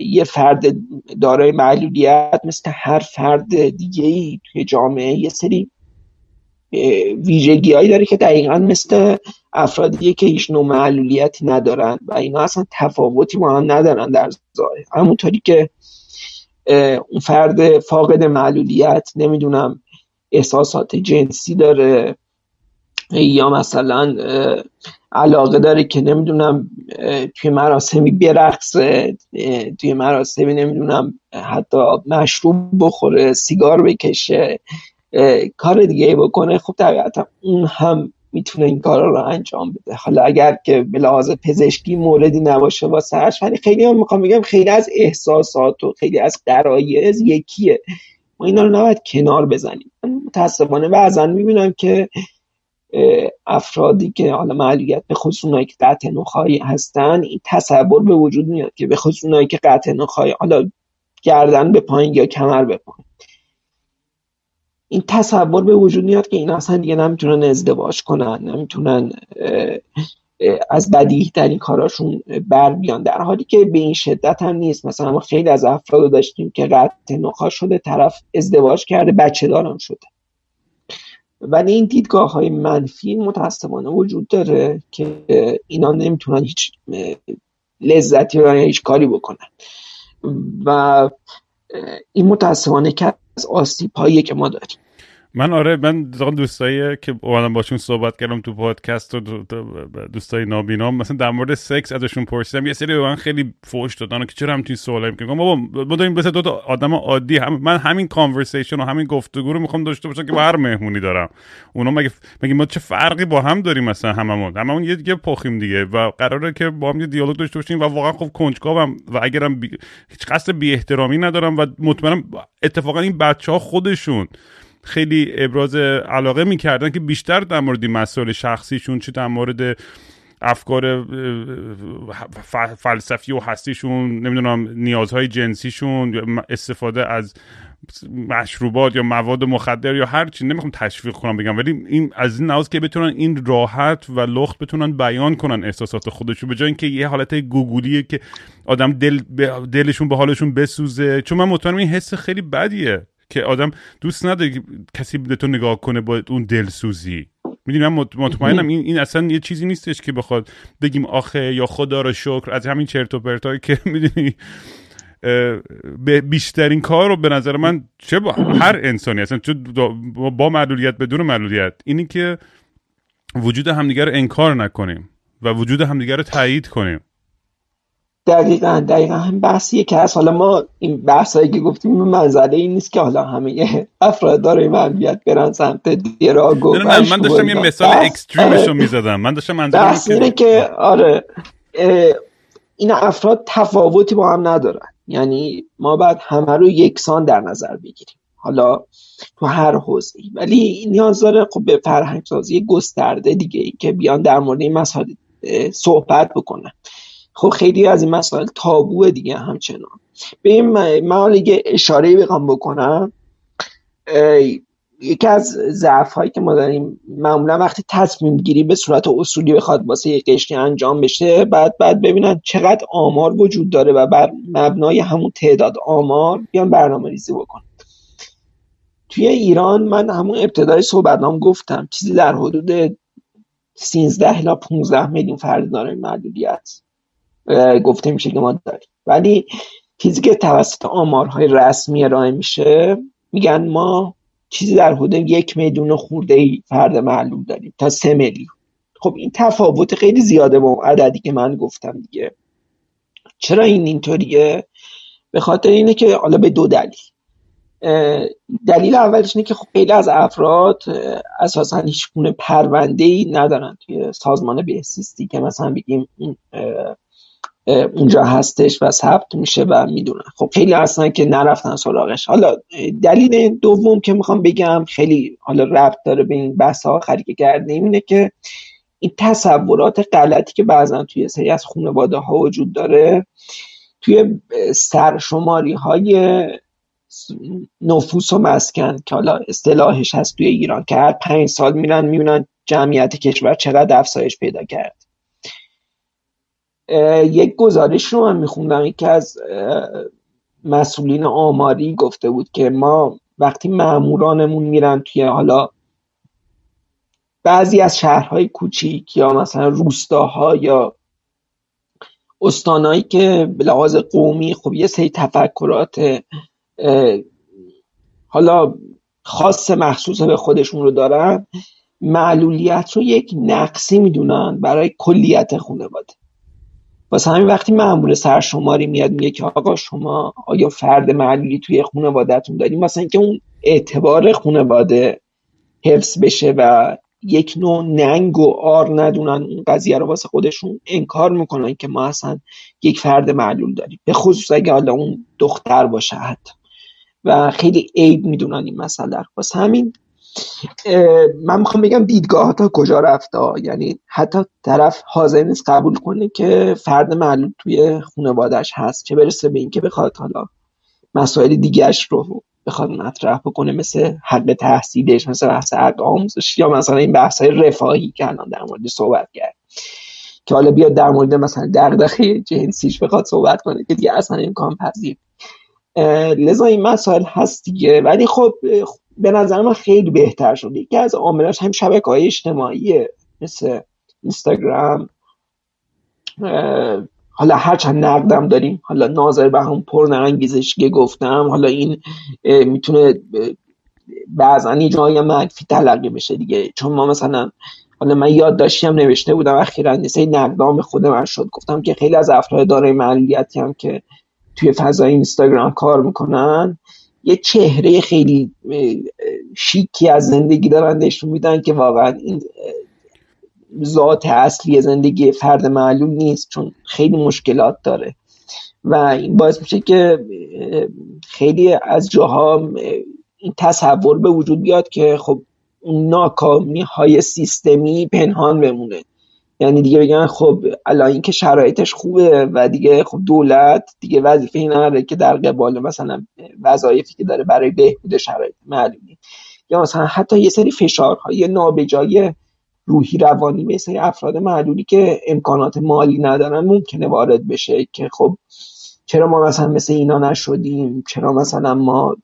یه فرد دارای معلولیت مثل هر فرد دیگه ای توی جامعه یه سری ویژگی هایی داره که دقیقا مثل افرادی که هیچ نوع معلولیتی ندارن و اینا اصلا تفاوتی با هم ندارن در ظاهر. همونطوری که اون فرد فاقد معلولیت نمی‌دونم احساسات جنسی داره یا مثلا علاقه داره که نمی‌دونم توی مراسمی برقصه توی مراسمی نمی‌دونم حتی مشروب بخوره سیگار بکشه کار دیگه بکنه خب طبیعتا اون هم می‌تونه این کار رو انجام بده. حالا اگر که به لحاظ پزشکی موردی نباشه با سرش ولی خیلی هم می‌خوام بگم خیلی از احساسات و خیلی از قرایز یکیه. ما اینا رو نباید کنار بزنیم. متاسفانه بعضا می‌بینم که افرادی که حالا معلیت به خصوص اونایی که قطع نخایی هستن این تصور به وجود میاد که به خصوص اونایی که قطع نخایی حالا گردن به پایین یا کمر به پایین این تصور به وجود میاد که این اصلا دیگه نمی‌تونن ازدواج کنن نمی‌تونن از بدیه این کاراشون بر بیان. در حالی که به این شدت هم نیست. مثلا ما خیلی از افراد داشتیم که قطع نخا شده طرف ازدواج کرده بچه دارم شده. ولی این دیدگاه های منفی متاسفانه وجود داره که اینا نمی‌تونن هیچ لذتی و هیچ کاری بکنن. و این متاسفانه که از آسیب هایی که ما داریم. من آره من دوستایی که اومدم باشون صحبت کردم تو پادکست و دوستای نابینام مثلا در مورد سکس ازشون پرسیدم یه سری به من خیلی فوش دادن که چرا همچین سوالی می‌کنم بابا ما داریم مثل دو تا آدم عادی هم من همین کانورسیشن و همین گفتگو رو می‌خوام داشته باشم که با هر مهمونی دارم. اونا مگه مگه ما چه فرقی با هم داریم مثلا هممون؟ هممون یه دیگه پخیم دیگه و قراره که با هم یه دیالوگ داشته باشیم و واقعا خب کنجکاوم و اگرم بی... هیچ قصد بی احترامی ندارم و مطمئنم اتفاقا این بچه ها خودشون خیلی ابراز علاقه می‌کردن که بیشتر در مورد مسائل شخصیشون چه در مورد افکار فلسفی و هستیشون نمی‌دونم نیازهای جنسیشون استفاده از مشروبات یا مواد مخدر یا هر چی. نمی‌خوام تشویق کنم بگم ولی این از این نواز که بتونن این راحت و لخت بتونن بیان کنن احساسات خودشون به جای اینکه یه حالت گوگولیه که آدم دل دلشون به حالشون بسوزه. چون من مطمئنم این حس خیلی بدیه. که آدم دوست نداره کسی به تو نگاه کنه با اون دلسوزی. می‌دونی من مطمئنم این, این اصلا یه چیزی نیستش که بخواد بگیم آخه یا خدا را شکر از همین چرت و پرتایی که [LAUGHS] می‌دونی به بیشترین کار رو به نظر من چه با هر انسانی اصلا چه با معلولیت بدون معلولیت. اینی که وجود همدیگر رو انکار نکنیم و وجود همدیگر رو تایید کنیم. دقیقا دقیقا هم بحثیه که از حالا ما این بحثایی که گفتیم منظره این نیست که حالا همه افراد داره منویت برن سمت دیراگو نه نه من داشتم یه مثال اکستریمش رو می‌زدم. من داشتم منظرم که آره این افراد تفاوتی با هم ندارن. یعنی ما باید همه رو یکسان در نظر بگیریم. حالا تو هر حوزه ولی نیاز داره خب به فرهنگ سازی گسترده دیگه ای که بیان در مورد این مسائل صحبت بکنن. خب خیلی از این مسائل تابوه دیگه همچنان. به این من اشاره بخوام بکنم. یکی از ضعف هایی که ما داریم معمولا وقتی تصمیم گیری به صورت اصولی بخواد واسه یک قشری انجام بشه بعد بعد ببینن چقدر آمار وجود داره و بر مبنای همون تعداد آمار بیان برنامه ریزی بکنن. توی ایران من همون ابتدای صحبتنام گفتم چیزی در حدود 13 الی 15 میلیون فرد داره محدودیت. گفته میشه که ما داریم. ولی چیزی که توسط آمارهای رسمی ارائه میشه میگن ما چیزی در حدود یک میلیون خورده ای فرد معلوم داریم تا سه میلیون. خب این تفاوت خیلی زیاده با عددی که من گفتم دیگه. چرا این اینطوریه؟ به خاطر اینه که حالا به دو دلیل. دلیل اولش اینه که خب خیلی از افراد اساسا هیچ گونه پرونده ای ندارن توی سازمان بهسیستی که مثلا بگیم اونجا هستش و ثبت میشه و می‌دونن. خب خیلی هستن که نرفتن سراغش. حالا دلیل دوم که می‌خوام بگم خیلی حالا ربط داره به این بحث آخری که کردیم اینه که این تصورات غلطی که بعضا توی سری از خانواده ها وجود داره توی سرشماری های نفوس و مسکن که حالا اصطلاحش هست توی ایران که هر پنج سال میرن می‌بینن جمعیت کشور چقدر افزایش پیدا کرد یک گزارش رو من میخوندم. یکی از مسئولین آماری گفته بود که ما وقتی معمورانمون میرن توی حالا بعضی از شهرهای کوچیک یا مثلا روستاها یا استانایی که به لحاظ قومی خب یه سری تفکرات حالا خاص مخصوص به خودشون رو دارن معلولیت رو یک نقصی می‌دونن برای کلیت خانواده. واسه همین وقتی معمول سرشماری میاد میگه که آقا شما آیا فرد معلولی توی خانوادهتون داریم مثلا اینکه اون اعتبار خانواده حفظ بشه و یک نوع ننگ و آر ندونن اون قضیه رو واسه خودشون انکار می‌کنن که ما اصلا یک فرد معلول داریم. به خصوص اگه حالا اون دختر باشه حتی. و خیلی عیب می‌دونن این مسئله واسه همین من می‌خوام بگم دیدگاه تا کجا رفته یعنی حتی طرف حاضر نیست قبول کنه که فرد معلول توی خانوادهش هست. چه برسه به اینکه بخواد حالا مسائل دیگرش رو بخواد مطرح بکنه مثل حق تحصیلش مثل بحث حق آموزش یا مثلا این بحث های رفاهی که الان در مورد صحبت کرد. که حالا بیاد در مورد مثلا دغدغه جنسیش بخواد صحبت کنه که دیگه اصلا امکان پذیر لذا این مسائل هست دیگه. ولی خب به نظر من خیلی بهتر شده یکی از عاملاش هم شبکه های اجتماعی مثل اینستاگرام. حالا هرچند نقدم داریم. حالا ناظر به هم پر که گفتم. حالا این می‌تونه بعضا یه جایی منفی تلقی بشه دیگه. چون ما مثلا حالا من یاد داشتیم نوشته بودم اخیرا نیسه نقدام خود من شد. گفتم که خیلی از افراد دارای معلولیتی هم که توی فضای اینستاگرام کار می‌کنن یه چهره خیلی شیکی از زندگی دارن نشون میدن که واقعا این ذات اصلی زندگی فرد معلوم نیست چون خیلی مشکلات داره. و این باعث میشه که خیلی از جاها این تصور به وجود بیاد که خب اون ناکامی های سیستمی پنهان بمونه. یعنی دیگه بگن خب الان این که شرایطش خوبه و دیگه خب دولت دیگه وظیفه نداره که در قبال مثلا وظایفی که داره برای بهبود شرایط معلومی یا مثلا حتی یه سری فشارهای نابجای روحی روانی مثل افراد معلولی که امکانات مالی ندارن ممکنه وارد بشه که خب چرا ما مثلا مثل اینا نشدیم؟ چرا مثلا ما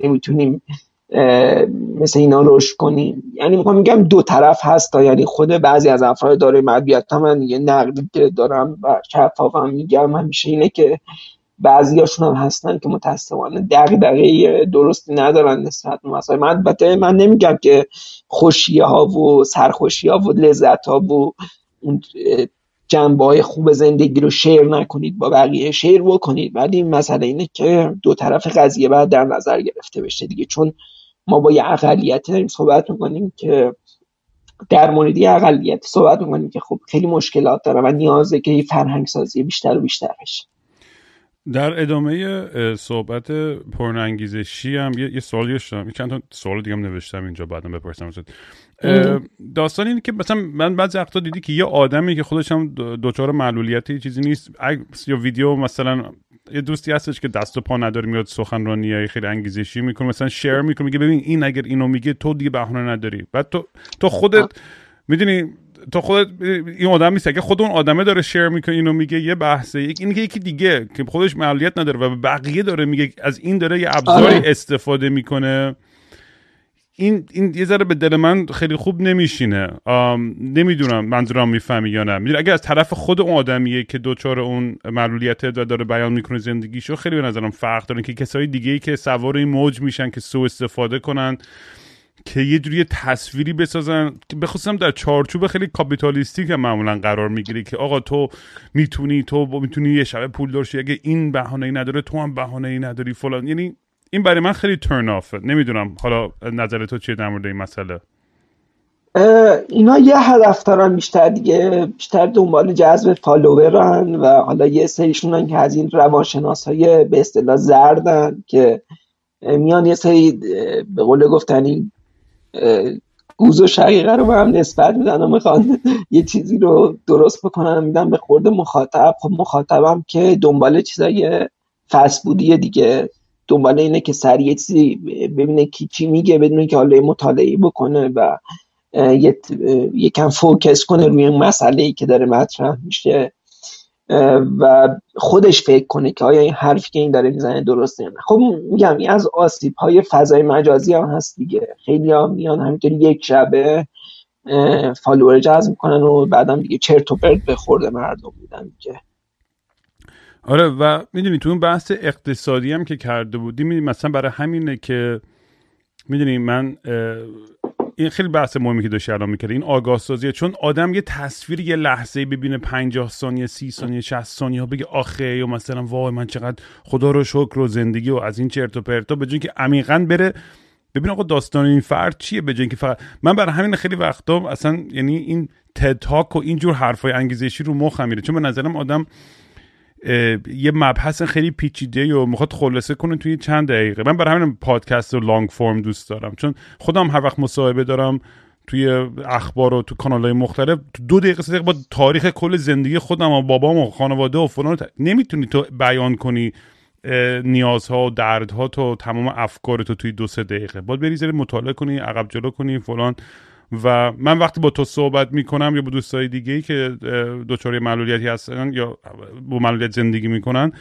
نمی‌تونیم مثل اینا رشد کنیم؟ یعنی می‌خوام میگم دو طرف هست تا یعنی خود بعضی از افراد داره مدیت من یه نقدی که دارم و شفافم میگم همیشه اینه که بعضی هاشون هم هستن که متاسفانه دقیقه درستی ندارن نسبت مثلا من البته من نمیگم که خوشی ها و سرخوشی ها و لذت ها و اون جنبه های خوب زندگی رو شیر نکنید با بقیه شیر بکنید. ولی این مسئله اینه که دو طرف قضیه باید در نظر گرفته بشه دیگه. چون ما با یه اقلیتی داریم صحبت می‌کنیم که در مورد یه اقلیت صحبت می‌کنیم که خب خیلی مشکلات داره و نیازه که یه فرهنگ سازی بیشتر و بیشتر بشه. در ادامه صحبت پرنانگیزشی هم یه, یه سوالی داشتم. چند تا سوال دیگه هم نوشتم اینجا بعدم بپرسم داستان اینه که مثلا من بعضی وقتا دیدی که یه آدمی که خودش هم دچار معلولیت چیزی نیست. یا ویدیو مثلا یه دوستی هستش که دست و پا نداره میاد سخنرانی های خیلی انگیزشی می‌کنه مثلا شیر می‌کنه میگه ببین این اگر اینو میگه تو دیگه بهانه نداری. بعد تو تو خودت می‌دونی تو خودت این آدم نیست. اگه خود اون آدمه داره شیر می‌کنه اینو میگه یه بحثه. یک این یکی دیگه که خودش معلولیت نداره و بقیه داره میگه از این داره یه ابزاری آره. استفاده می‌کنه. این این یه ذره به دل من خیلی خوب نمیشینه. نمی‌دونم منظورم می‌فهمی یا نه. می‌دونی اگر از طرف خود اون آدمیه که دوچار اون معلولیت و داره بیان می‌کنه زندگیشو خیلی به نظرم فرق داره. که کسایی دیگه ای که سوار این موج میشن که سو استفاده کنن که یه جوری تصویری بسازن که در چارچوب خیلی کاپیتالیستی که معمولا قرار می‌گیری که آقا تو می‌تونی تو می‌تونی یه شب پول داشتی اگه این بهانه ای نداره تو هم بهانه ای نداری فلان. یعنی این برای من خیلی ترن آفه نمی‌دونم حالا نظر تو چیه در مورد این مسئله؟ اینا یه هدف دارن بیشتر دیگه بیشتر دنبال جذب فالوورن و حالا یه سریشون که از این روانشناس های به اصطلاح زردن که میان یه سری به قول گفتنی گوز و شقیقه رو به هم نسبت میدن و می‌خوان یه چیزی رو درست بکنن میدن به خورده مخاطب. خب مخاطبم که دنبال چیزای فست‌فودی دیگه. دنبال اینه که سریع چیزی ببینه کی چی میگه بدون که حالا مطالعه بکنه و یکم focus کنه روی مسئله ای که داره مطرح میشه. و خودش فکر کنه که آیا این حرفی که این داره می‌زنه درسته یا نه. خب میگم این از آسیب های فضای مجازی هم هست دیگه. خیلی ها میان همینطوری یک شبه follower جذب می‌کنن و بعدم دیگه چرت و پرت به خورد مردم میدن دیگه. آره و می‌دونی تو اون بحث اقتصادی هم که کرده بودی می‌دونی مثلا برای همینه که می‌دونی من این خیلی بحث مهمی که داشتی الان می‌کرد این آگاه سازیه چون آدم یه تصویر یه لحظه ببینه 50 ثانیه 30 ثانیه 60 ثانیه بگه آخه یا مثلا وای من چقدر خدا رو شکر و زندگی و از این چرت و پرتا. به که عمیقا بره ببین آقا داستان این فرد چیه؟ به که فقط من برای همین خیلی وقتا اصلا یعنی این تدتاک و اینجور حرفای انگیزشی رو مخم میره. چون به نظرم آدم یه مبحث خیلی پیچیده و می‌خواد خلاصه کنه توی چند دقیقه. من برای همین پادکست و لانگ فرم دوست دارم. چون خودم هر وقت مصاحبه دارم توی اخبار و تو کانال های مختلف دو دقیقه سه دقیقه با تاریخ کل زندگی خودم و بابام و خانواده و فلان نمی‌تونی تو بیان کنی نیازها و دردها تو تمام افکار تو توی دو سه دقیقه. باید بری مطالعه کنی عقب جلو کنی فلان. و من وقتی با تو صحبت می‌کنم یا با دوستای دیگه ای که دچار معلولیتی هستن یا با معلولیت زندگی می‌کنن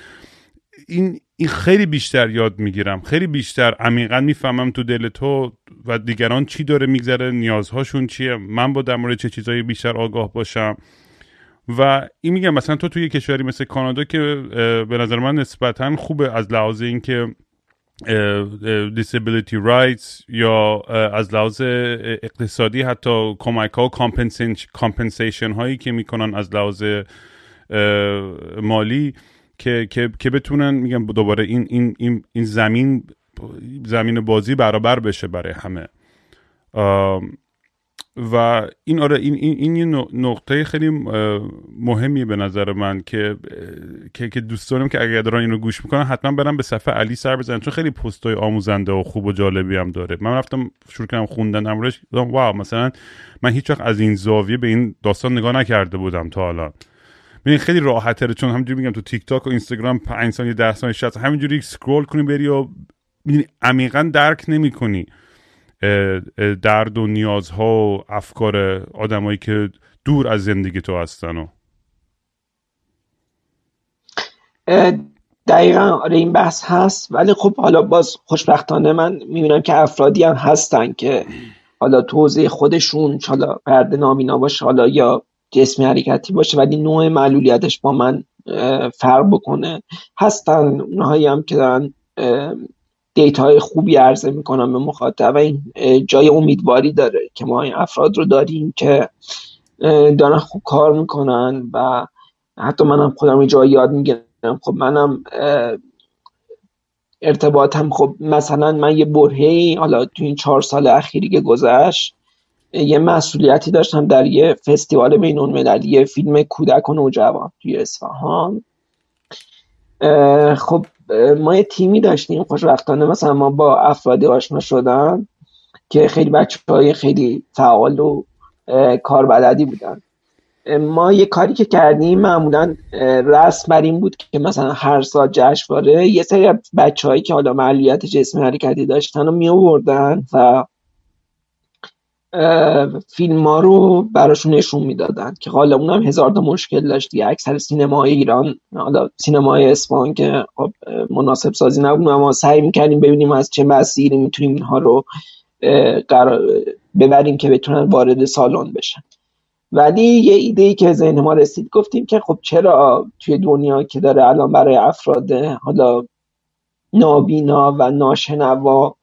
این این خیلی بیشتر یاد می‌گیرم. خیلی بیشتر عمیقا می‌فهمم تو دل تو و دیگران چی داره میگذره نیازهاشون چیه من با در مورد چه چیزایی بیشتر آگاه باشم. و این میگم مثلا تو توی کشوری مثل کانادا که به نظر من نسبتا خوبه از لحاظ اینکه disability rights یا از لحاظ اقتصادی حتی کمک ها و compensation هایی که می‌کنن از لحاظ مالی که, که, که بتونن میگم دوباره این, این, این, این زمین زمین بازی برابر بشه برای همه. و این آره این این این نقطه خیلی مهمیه به نظر من که که, که دوست که اگر دارن اینو گوش می‌کنن حتما برم به صفحه علی سر بزنن. چون خیلی پستای آموزنده و خوب و جالبی هم داره. من رفتم شروع کردم خوندن امروز واو مثلا من هیچ وقت از این زاویه به این داستان نگاه نکرده بودم تا حالا ببین خیلی راحته چون همینجوری میگم تو تیک تاک و اینستاگرام 5 ثانیه 10 ثانیه 60 همینجوری سکرول کنی بری و عمیقا درک نمی‌کنی. درد و نیازها و افکار آدمایی که دور از زندگی تو هستن و. دقیقا آره این بحث هست. ولی خب حالا باز خوشبختانه من می‌بینم که افرادی هم هستن که حالا توضیح خودشون حالا پرده نامینا باشه حالا یا جسمی حرکتی باشه ولی نوع معلولیتش با من فرق بکنه. هستن اونهایی هم که دارن دیتا های خوبی عرضه می‌کنم به مخاطب و این جای امیدواری داره که ما این افراد رو داریم که دارن خوب کار می‌کنن و حتی منم خودم جای یاد می‌گیرم. خب منم ارتباطم خب مثلا من یه برهی حالا تو این چهار سال اخیری که گذشت یه مسئولیتی داشتم در یه فستیوال بین المللی فیلم کودک و نوجوان توی اصفهان. خب ما یه تیمی داشتیم خوشبختانه. مثلا ما با افرادی آشنا شدن که خیلی بچه های خیلی فعال و کاربلدی بودن. ما یه کاری که کردیم معمولا رسم بر این بود که مثلا هر سال جشنواره یه سری بچه که حالا معلولیت جسمی حرکتی داشتن رو می آوردن و فیلم ها رو براشون نشون می‌دادن که حالا اونم هزار تا مشکل داشت دیگه. اکثر سینمای ایران حالا سینمای اسپان که خب مناسب سازی نبود. اما سعی می‌کردیم ببینیم از چه مسیری می‌تونیم اینها رو ببریم که بتونن وارد سالن بشن. ولی یه ایده ای که ذهن ما رسید گفتیم که خب چرا توی دنیا که داره الان برای افراد حالا نابینا و ناشنوا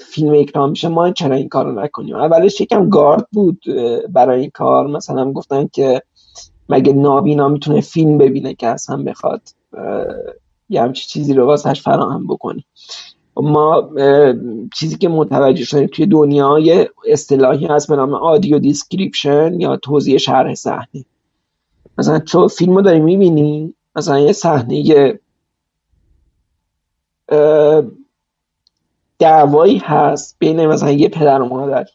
فیلم اکرام میشه ما چرا این کار رو نکنیم؟ اولش یکم گارد بود برای این کار. مثلا گفتن که مگه نابینا می‌تونه فیلم ببینه که اصلا بخواد یه همچی چیزی رو واسهش فراهم بکنیم ما چیزی که متوجه شدیم توی دنیا یه اصطلاحی هست به نام audio description یا توضیح شرح صحنه. مثلا چون فیلم رو داری می‌بینی؟ مثلا یه صحنه دعوایی هست بین مثلا یه پدر و مادر.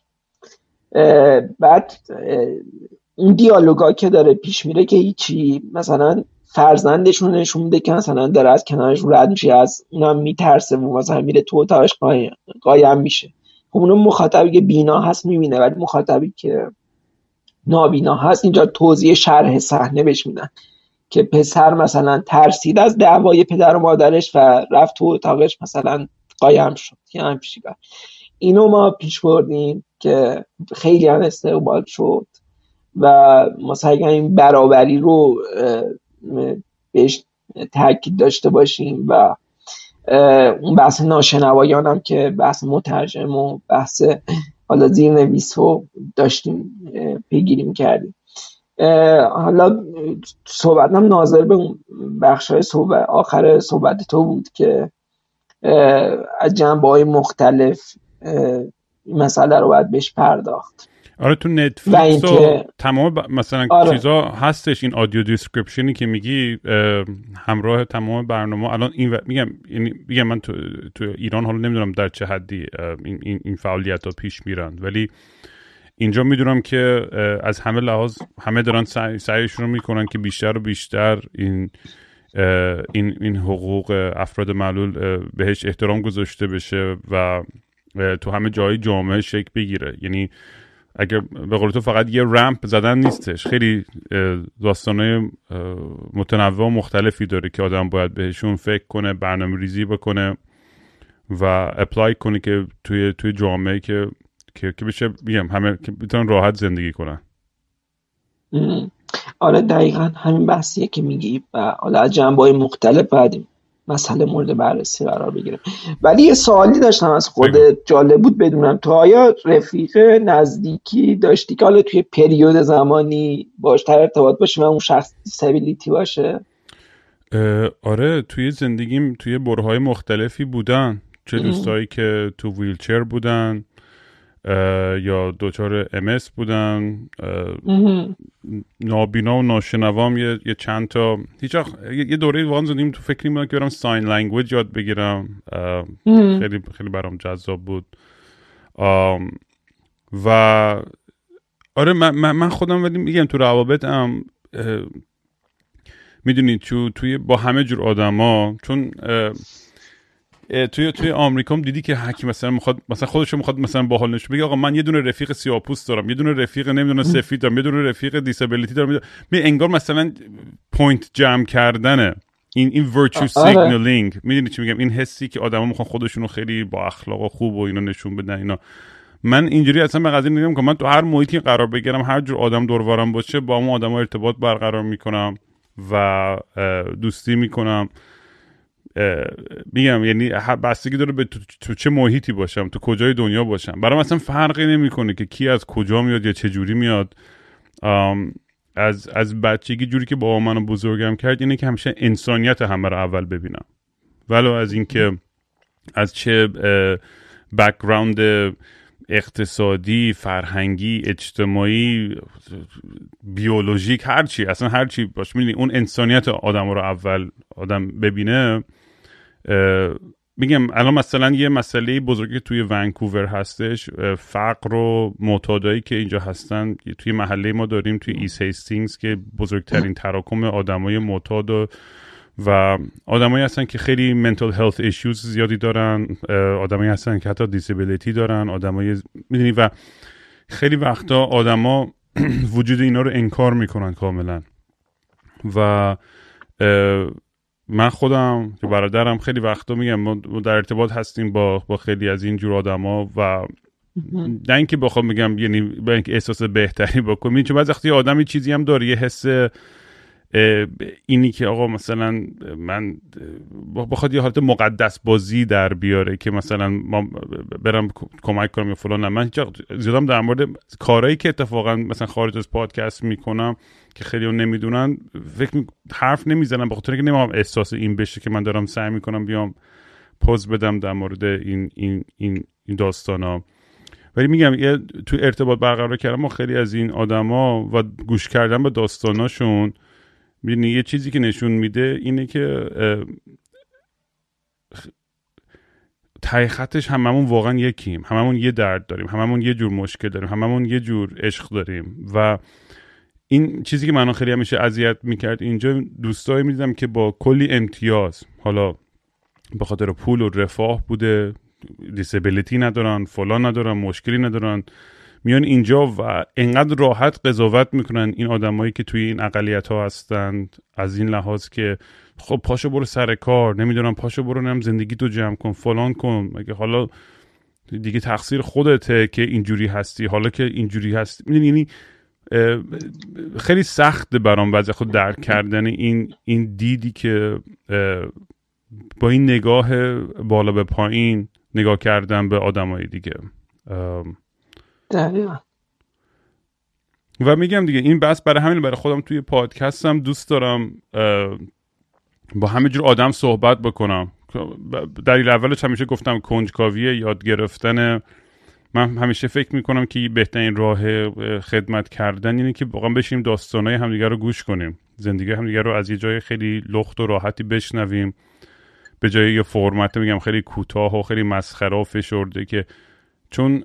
بعد اون دیالوگا که داره پیش میره که هیچی مثلا فرزندشون نشون میده که مثلا داره از کنارش رد میشه از اونم میترسه و مثلا میره تو اتاقش قایم میشه. خب اونم مخاطبی که بینا هست می‌بینه ولی مخاطبی که نابینا هست اینجا توضیح شرح صحنه بهش میدن که پسر مثلا ترسید از دعوای پدر و مادرش و رفت تو اتاقش مثلا قایم شد. یه همچی اینو ما پیش بردیم که خیلی هم استقبال شد و مثلا این برابری رو بهش تاکید داشته باشیم و اون بحث ناشنوایان هم که بحث مترجم و بحث حالا زیر نویس رو داشتیم پیگیریم کردیم. حالا صحبت هم ناظر به اون بخش های صحبت آخر صحبت تو بود که از جنبه های مختلف مسئله رو باید بهش پرداخت. آره تو نتفلیکس و تمام مثلا آره. چیزا هستش این audio description ی که میگی همراه تمام برنامه. الان این میگم یعنی میگم من تو, تو ایران حالا نمی‌دونم در چه حدی این, این, این فعالیت ها پیش میرن. ولی اینجا می‌دونم که از همه لحاظ همه دارن سعی سعیشون رو می‌کنن که بیشتر و بیشتر این این این حقوق افراد معلول بهش احترام گذاشته بشه و تو همه جای جامعه شکل بگیره. یعنی اگر به قول تو فقط یه رمپ زدن نیستش. خیلی داستانه متنوع و مختلفی داره که آدم باید بهشون فکر کنه برنامه ریزی بکنه و اپلای کنه که توی توی جامعه که که, که بشه بگم همه که بتونن راحت زندگی کنن. آره دقیقا همین بحثیه که میگی و حالا از جنبه های مختلف بعدیم مسئله مورد بررسی قرار بگیره. ولی یه سوالی داشتم از خودت جالب بود بدونم. تو آیا رفیق نزدیکی داشتی که حالا توی پریود زمانی باش تر ارتباط باشه و اون شخص دیسابیلیتی باشه؟ آره توی زندگیم توی برهای مختلفی بودن. چه دوستایی که تو ویلچر بودن یا دوچار امس بودن نابینا و ناشنوام یه, یه چند تا هیچ یه دوره وان زدیم تو فکری بودم که برم ساین لنگویج یاد بگیرم. خیلی خیلی برام جذاب بود. و آره من, من خودم ولی میگم تو روابطم می‌دونید تو توی با همه جور آدما چون توی توی آمریکا هم دیدی که هر کی مثلا می‌خواد مثلا خودش می‌خواد مثلا باحال نشه بگه آقا من یه دونه رفیق سیاپوست دارم یه دونه رفیق نمی‌دونه سفید دارم یه دونه رفیق disability دارم می انگار مثلا point جمع کردنه. این این virtue signaling می‌دونی چی میگم؟ این حسی که آدما می‌خوان خودشونو خیلی با اخلاق و خوب و اینا نشون بدن اینا. من اینجوری اصلا به قضیه نگم که من تو هر محیطی قرار بگیرم هر جور آدم دورورم باشه با اون آدم ارتباط برقرار می‌کنم و دوستی می‌کنم. میگم یعنی بستگی داره به تو, چه محیطی باشم تو کجای دنیا باشم. برام اصلا فرقی نمی‌کنه که کی از کجا میاد یا چه جوری میاد. از از بچگی جوری که با منو بزرگم کرد اینه که همیشه انسانیت همه رو اول ببینم. ولو از اینکه از چه background اقتصادی فرهنگی اجتماعی بیولوژیک هرچی اصلا هرچی باش می‌دونی اون انسانیت آدم رو اول آدم ببینه میگم الان مثلا یه مسئله بزرگی توی ونکوور هستش فقر و معتادایی که اینجا هستن. توی محله ما داریم توی East Hastings که بزرگترین تراکم آدمای معتاد و و آدمایی هستن که خیلی mental health issues زیادی دارن آدمایی هستن که حتی disability دارن آدمای می‌دونی؟ و خیلی وقتا آدما [CLEARS THROAT] وجود اینا رو انکار می‌کنن کاملا. و من خودم که برادرم خیلی وقتا میگم ما در ارتباط هستیم با با خیلی از این جور آدما و نه اینکه بخوام میگم یعنی با اینکه احساس بهتری بکنم. چون بعضی وقتی آدم چیزی هم داره یه حس اینی که آقا مثلا من بخواد یه حالت مقدس بازی در بیاره که مثلا ما برم کمک کنم یا فلان. من زیادم در مورد کارهایی که اتفاقا مثلا خارج از پادکست می‌کنم. که خیلی اون نمی‌دونن فکر حرف نمی‌زنم بخاطر که نمی‌خوام احساس این بشه که من دارم سعی می‌کنم بیام پوز بدم در مورد این این این, این داستان ها ولی میگم یه تو ارتباط برقرار کردم با خیلی از این آدما و گوش کردن به داستاناشون می‌دونی یه چیزی که نشون میده اینه که تای خطش هممون واقعا یکیم هممون یه درد داریم هممون یه جور مشکل داریم هممون یه جور عشق داریم و این چیزی که منو خیلی همیشه اذیت می‌کرد اینجا دوستایی می‌دیدم که با کلی امتیاز حالا به خاطر پول و رفاه بوده دیسبیلیتی ندارن فلان ندارن مشکلی ندارن میان اینجا و انقدر راحت قضاوت می‌کنن این آدمایی که توی این اقلیت ها هستند از این لحاظ که خب پاشو برو سر کار نمی‌دونم پاشو برو نم زندگی تو جمع کن فلان کن مگه حالا دیگه تقصیر خودته که اینجوری هستی حالا که اینجوری هستی. یعنی خیلی سخت برام وضع خود درک کردن این این دیدی که با این نگاه بالا به پایین نگاه کردن به آدمای دیگه. دقیقا. و میگم دیگه این بس برای همین برای خودم توی پادکستم دوست دارم با همه جور آدم صحبت بکنم. این اولش همیشه گفتم کنجکاوی یاد گرفتن من همیشه فکر می‌کنم که بهترین راه خدمت کردن اینه که واقعا بشیم داستانهای همدیگه رو گوش کنیم. زندگی همدیگه رو از یه جای خیلی لخت و راحتی بشنویم. به جای یه فرمت میگم خیلی کوتاه و خیلی مسخره و فشرده که چون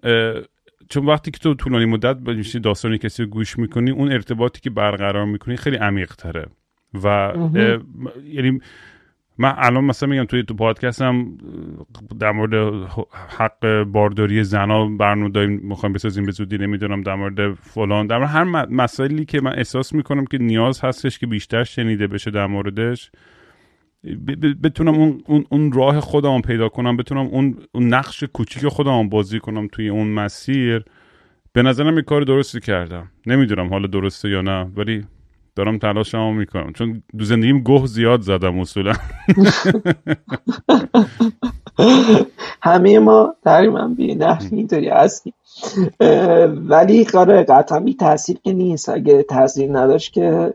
چون وقتی که تو طولانی مدت میشی داستانی کسی رو گوش می‌کنی اون ارتباطی که برقرار می‌کنی خیلی عمیق تره و یعنی من الان مثلا میگم توی تو پادکستم در مورد حق بارداری زنا برنامه داریم می‌خوایم بسازیم به زودی نمی‌دونم در مورد فلان در مورد هر مسائلی که من احساس می‌کنم که نیاز هستش که بیشتر شنیده بشه در موردش. بتونم اون, اون, اون راه خودم پیدا کنم بتونم اون, اون نقش کوچیک خودم بازی کنم توی اون مسیر. به نظرم این کار درستی کردم. نمی‌دونم حالا درسته یا نه ولی دارم تلاشمو می‌کنم. چون دو زندگیم گوه زیاد زدم اصولا. [LAUGHS] همه ما تقریبا بی نحوی اینطوری هستیم. ولی کار قطعا بی تاثیر که نیست. اگه تاثیر نداشت که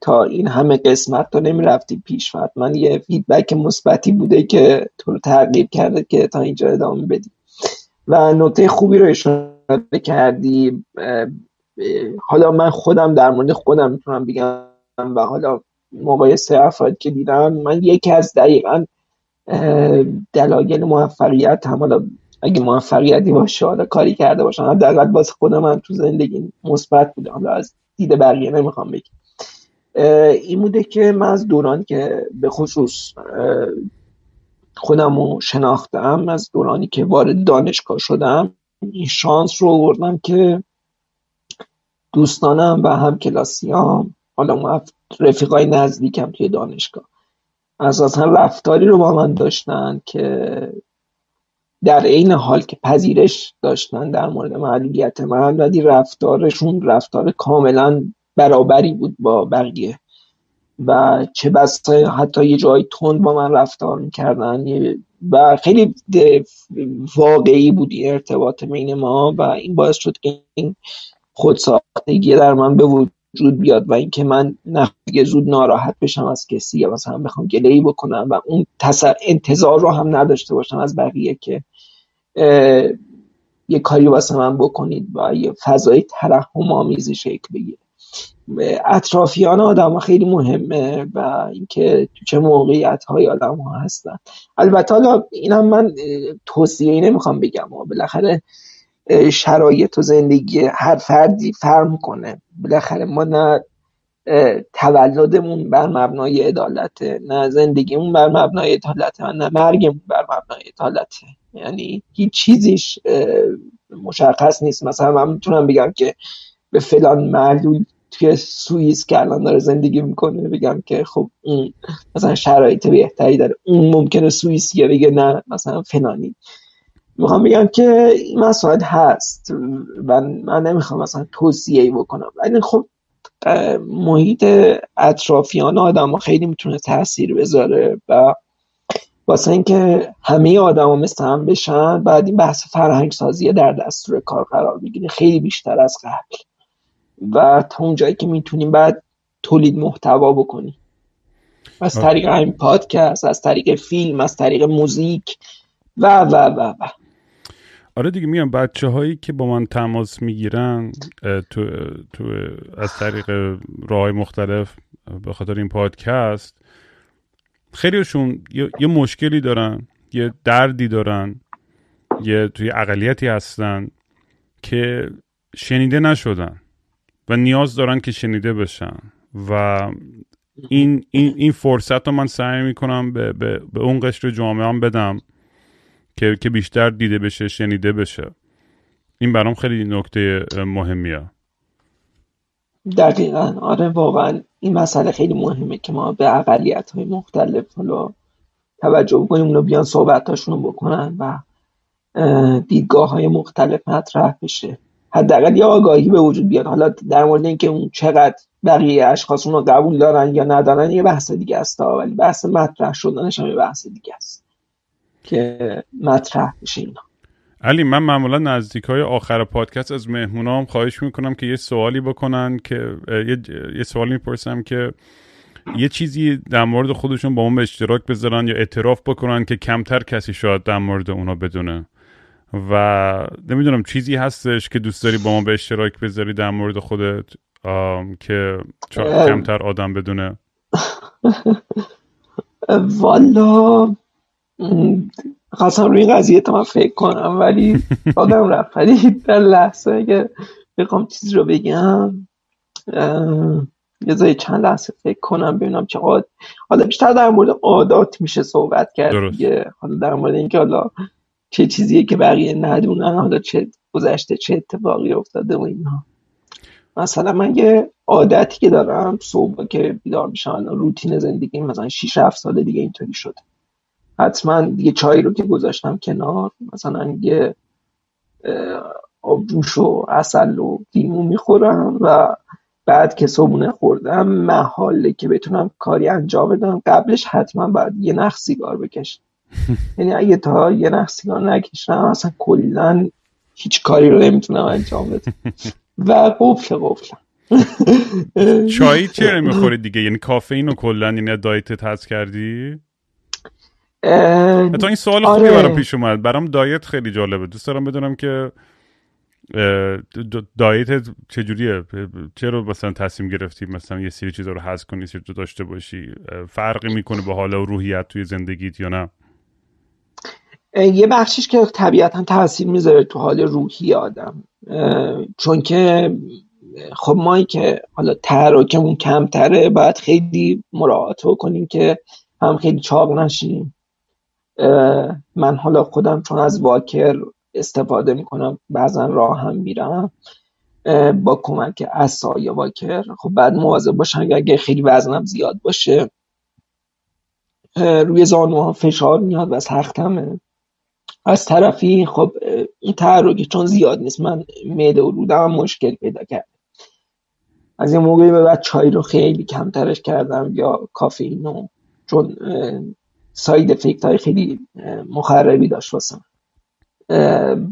تا این همه قسمت تو نمی‌رفتی پیش من یه فیدبک مثبتی بوده که تو رو تغییر کرده که تا اینجا ادامه بدی. و نکته خوبی رو اشاره کردی. حالا من خودم در مورد خودم می‌تونم بگم و حالا مقایسه افراد که دیدم من یکی از دقیقا دلایل موفقیت هم حالا اگه موفقیتی باشه حالا کاری کرده باشم. حداقل باز خودم من تو زندگی مثبت بودم. حالا از دید بقیه نمی‌خوام بگم. این بوده که من از دوران که به خصوص خودم رو شناختم از دورانی که وارد دانشگاه شدم این شانس رو آوردم که دوستانم و هم کلاسیام. حالا رفیقای نزدیکم توی دانشگاه. اساسا رفتاری رو با من داشتن که در عین حال که پذیرش داشتن در مورد معلولیت من ولی رفتارشون رفتار کاملا برابری بود با بقیه. و چه بس حتی یه جای تند با من رفتار می‌کردن. و خیلی واقعی بود ارتباط بین ما و این باعث شد که این خودساختگی در من به وجود بیاد و اینکه من نه زود ناراحت بشم از کسی یا مثلا بخوام گله ای بکنم و اون انتظار رو هم نداشته باشم از بقیه که یه کاری واسه من بکنید و یه فضای ترحم آمیزی شکل بگیره. اطرافیان آدم ها خیلی مهمه و اینکه تو چه موقعیت های آدم ها هستن. البته حالا اینم من توصیه ای نمی‌خوام بگم. و بالاخره شرایط و زندگی هر فردی فرم کنه. بالاخره ما نه تولدمون بر مبنای عدالت نه زندگیمون بر مبنای عدالت نه مرگمون بر مبنای عدالت یعنی هیچ چیزیش مشخص نیست. مثلا من می‌تونم بگم که به فلان معلول توی سوئیس که الان داره زندگی می‌کنه بگم که خب اون مثلا شرایط بهتری داره. اون ممکنه سوئیسیه بگه نه مثلا فلانی. می‌خوام بگم که این مسائل هست و من نمی‌خوام مثلا توصیه ای بکنم. ولی خب محیط اطرافیان آدم ها خیلی می‌تونه تاثیر بذاره و واسه اینکه همه آدما مثل هم بشن بعد این بحث فرهنگ سازی در دستور کار قرار بگیره. خیلی بیشتر از قبل. و تا اونجایی که می‌تونیم بعد تولید محتوا بکنیم. از طریق این پادکست از طریق فیلم از طریق موزیک و و و و. آره دیگه میگم بچه هایی که با من تماس می‌گیرن تو, تو از طریق راه مختلف به خاطر این پادکست خیلیشون یه،, یه مشکلی دارن یه دردی دارن یه توی اقلیتی هستن که شنیده نشدن و نیاز دارن که شنیده بشن و این, این, این فرصت رو من سعی می‌کنم به, به, به اون قشر جامعه هم بدم. که, که بیشتر دیده بشه شنیده بشه. این برام خیلی نکته مهمیه. دقیقا. آره واقعا این مسئله خیلی مهمه که ما به اقلیت های مختلف حالا توجه کنیم اونو بیان صحبتاشون رو بکنن و دیدگاه های مختلف مطرح بشه. حداقل یه آگاهی به وجود بیاد. حالا در مورد اینکه اون چقدر بقیه اشخاص اون قبول دارن یا ندارن یه بحث دیگه است ولی بحث مطرح شدنش هم یه بحث دیگه است. که مطرح بشه اینا. علی من معمولا نزدیک های آخر پادکست از مهمونام خواهش می‌کنم که یه سوالی بکنن که یه, یه سوالی می‌پرسم که یه چیزی در مورد خودشون با ما به اشتراک بذارن یا اعتراف بکنن که کمتر کسی شاید در مورد اونا بدونه. و نمی‌دونم چیزی هستش که دوست داری با ما به اشتراک بذاری در مورد خودت که کمتر آدم بدونه؟ [LAUGHS] والا خواستم روی قضیه تا من فکر کنم ولی آدم رفت. ولی در لحظه که بخوام چیزی رو بگم یه چند لحظه فکر کنم ببینم چه عاد حالا بیشتر در مورد عادات میشه صحبت کرد دیگه. حالا در مورد اینکه حالا چه چیزیه که بقیه ندونن حالا چه گذشته چه اتفاقی افتاده و اینها. مثلا من یه عادتی که دارم صبح که بیدار میشم روتین زندگی مثلا 6 7 سال دیگه اینطوری شده. حتما یه چای رو که گذاشتم کنار مثلا یه آبجوش و اصل و لیمو می‌خورم و بعد که صبونه خوردم محاله که بتونم کاری انجام بدم. قبلش حتما باید یه نخ سیگار بکشم. [LAUGHS] یعنی اگه تا یه نخ سیگار نکشم اصلا کلا هیچ کاری رو نمی‌تونم انجام بدم. و قفل قفلم چای چه [LAUGHS] می‌خوری دیگه؟ یعنی کافئین رو کلا یعنی دایتت هست کردی؟ تا این سوال خوبی آره. برام پیش اومد. برام دایت خیلی جالبه دوست دارم بدونم که دایت چجوریه؟ چرا مثلا تصمیم گرفتی مثلا یه سری چیزا رو حذف کنی سری داشته باشی؟ فرقی می‌کنه به حال و روحیت توی زندگیت یا نه؟ یه بخشیش که طبیعتا تاثیر می‌ذاره تو حال روحی آدم. چون که خب ما که حالا تحرکمون کمتره باید خیلی مراعات کنیم که هم خیلی چاق نشیم من حالا خودم چون از واکر استفاده می‌کنم بعضا راه هم میرم با کمک اصا یا واکر. خب بعد مواظب باشم اگه خیلی وزنم زیاد باشه روی زانوها فشار میاد و سختمه. از طرفی خب این تحرکی چون زیاد نیست من معده و رودم مشکل پیدا کرد. از این موقعی به بعد چای رو خیلی کمترش کردم یا کافئین چون ساید افکت های خیلی مخربی داشت واسه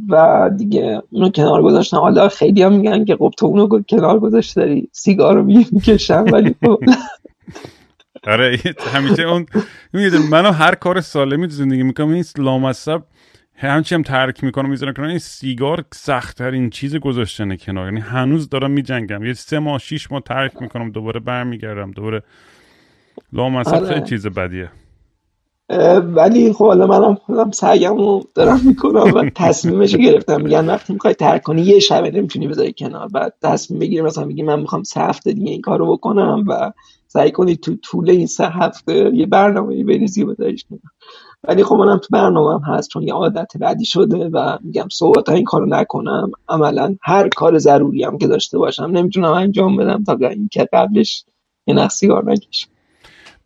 و دیگه اونو کنار گذاشتن حالا خیلی هم میگن که خب تو اونو کنار گذاشت داری سیگار رو می‌کشن ولی خب. [LAUGHS] آره همیشه اون منو هر کار سالمی تو زندگی می‌کنم این لامصب همچی هم ترک می‌کنم می‌ذارم کنار این سیگار سختترین چیز گذاشتن کنار. یعنی هنوز دارم میجنگم. یه سه ماه شیش ماه ترک می‌کنم دوباره برمیگردم دوباره لامصب آره. خیلی چیز بدیه. ولی خب حالا منم خودم سعیمو دارم می‌کنم و تصمیمش گرفتم. میگن وقتی می‌خوای ترک کنی یه شبه نمی‌تونی بذاری کنار. بعد تصمیم بگیری مثلا میگی من می‌خوام سه هفته دیگه این کارو بکنم و سعی کنی تو طول این سه هفته یه برنامه بریزی بذاریش کنار. ولی خب منم تو برنامه هست چون یه عادت بدی شده و میگم صحبت این کارو نکنم. عملا هر کار ضروری هم که داشته باشم نمی‌تونم انجام بدم تا اینکه قبلش یه نخ سیگار نکشم.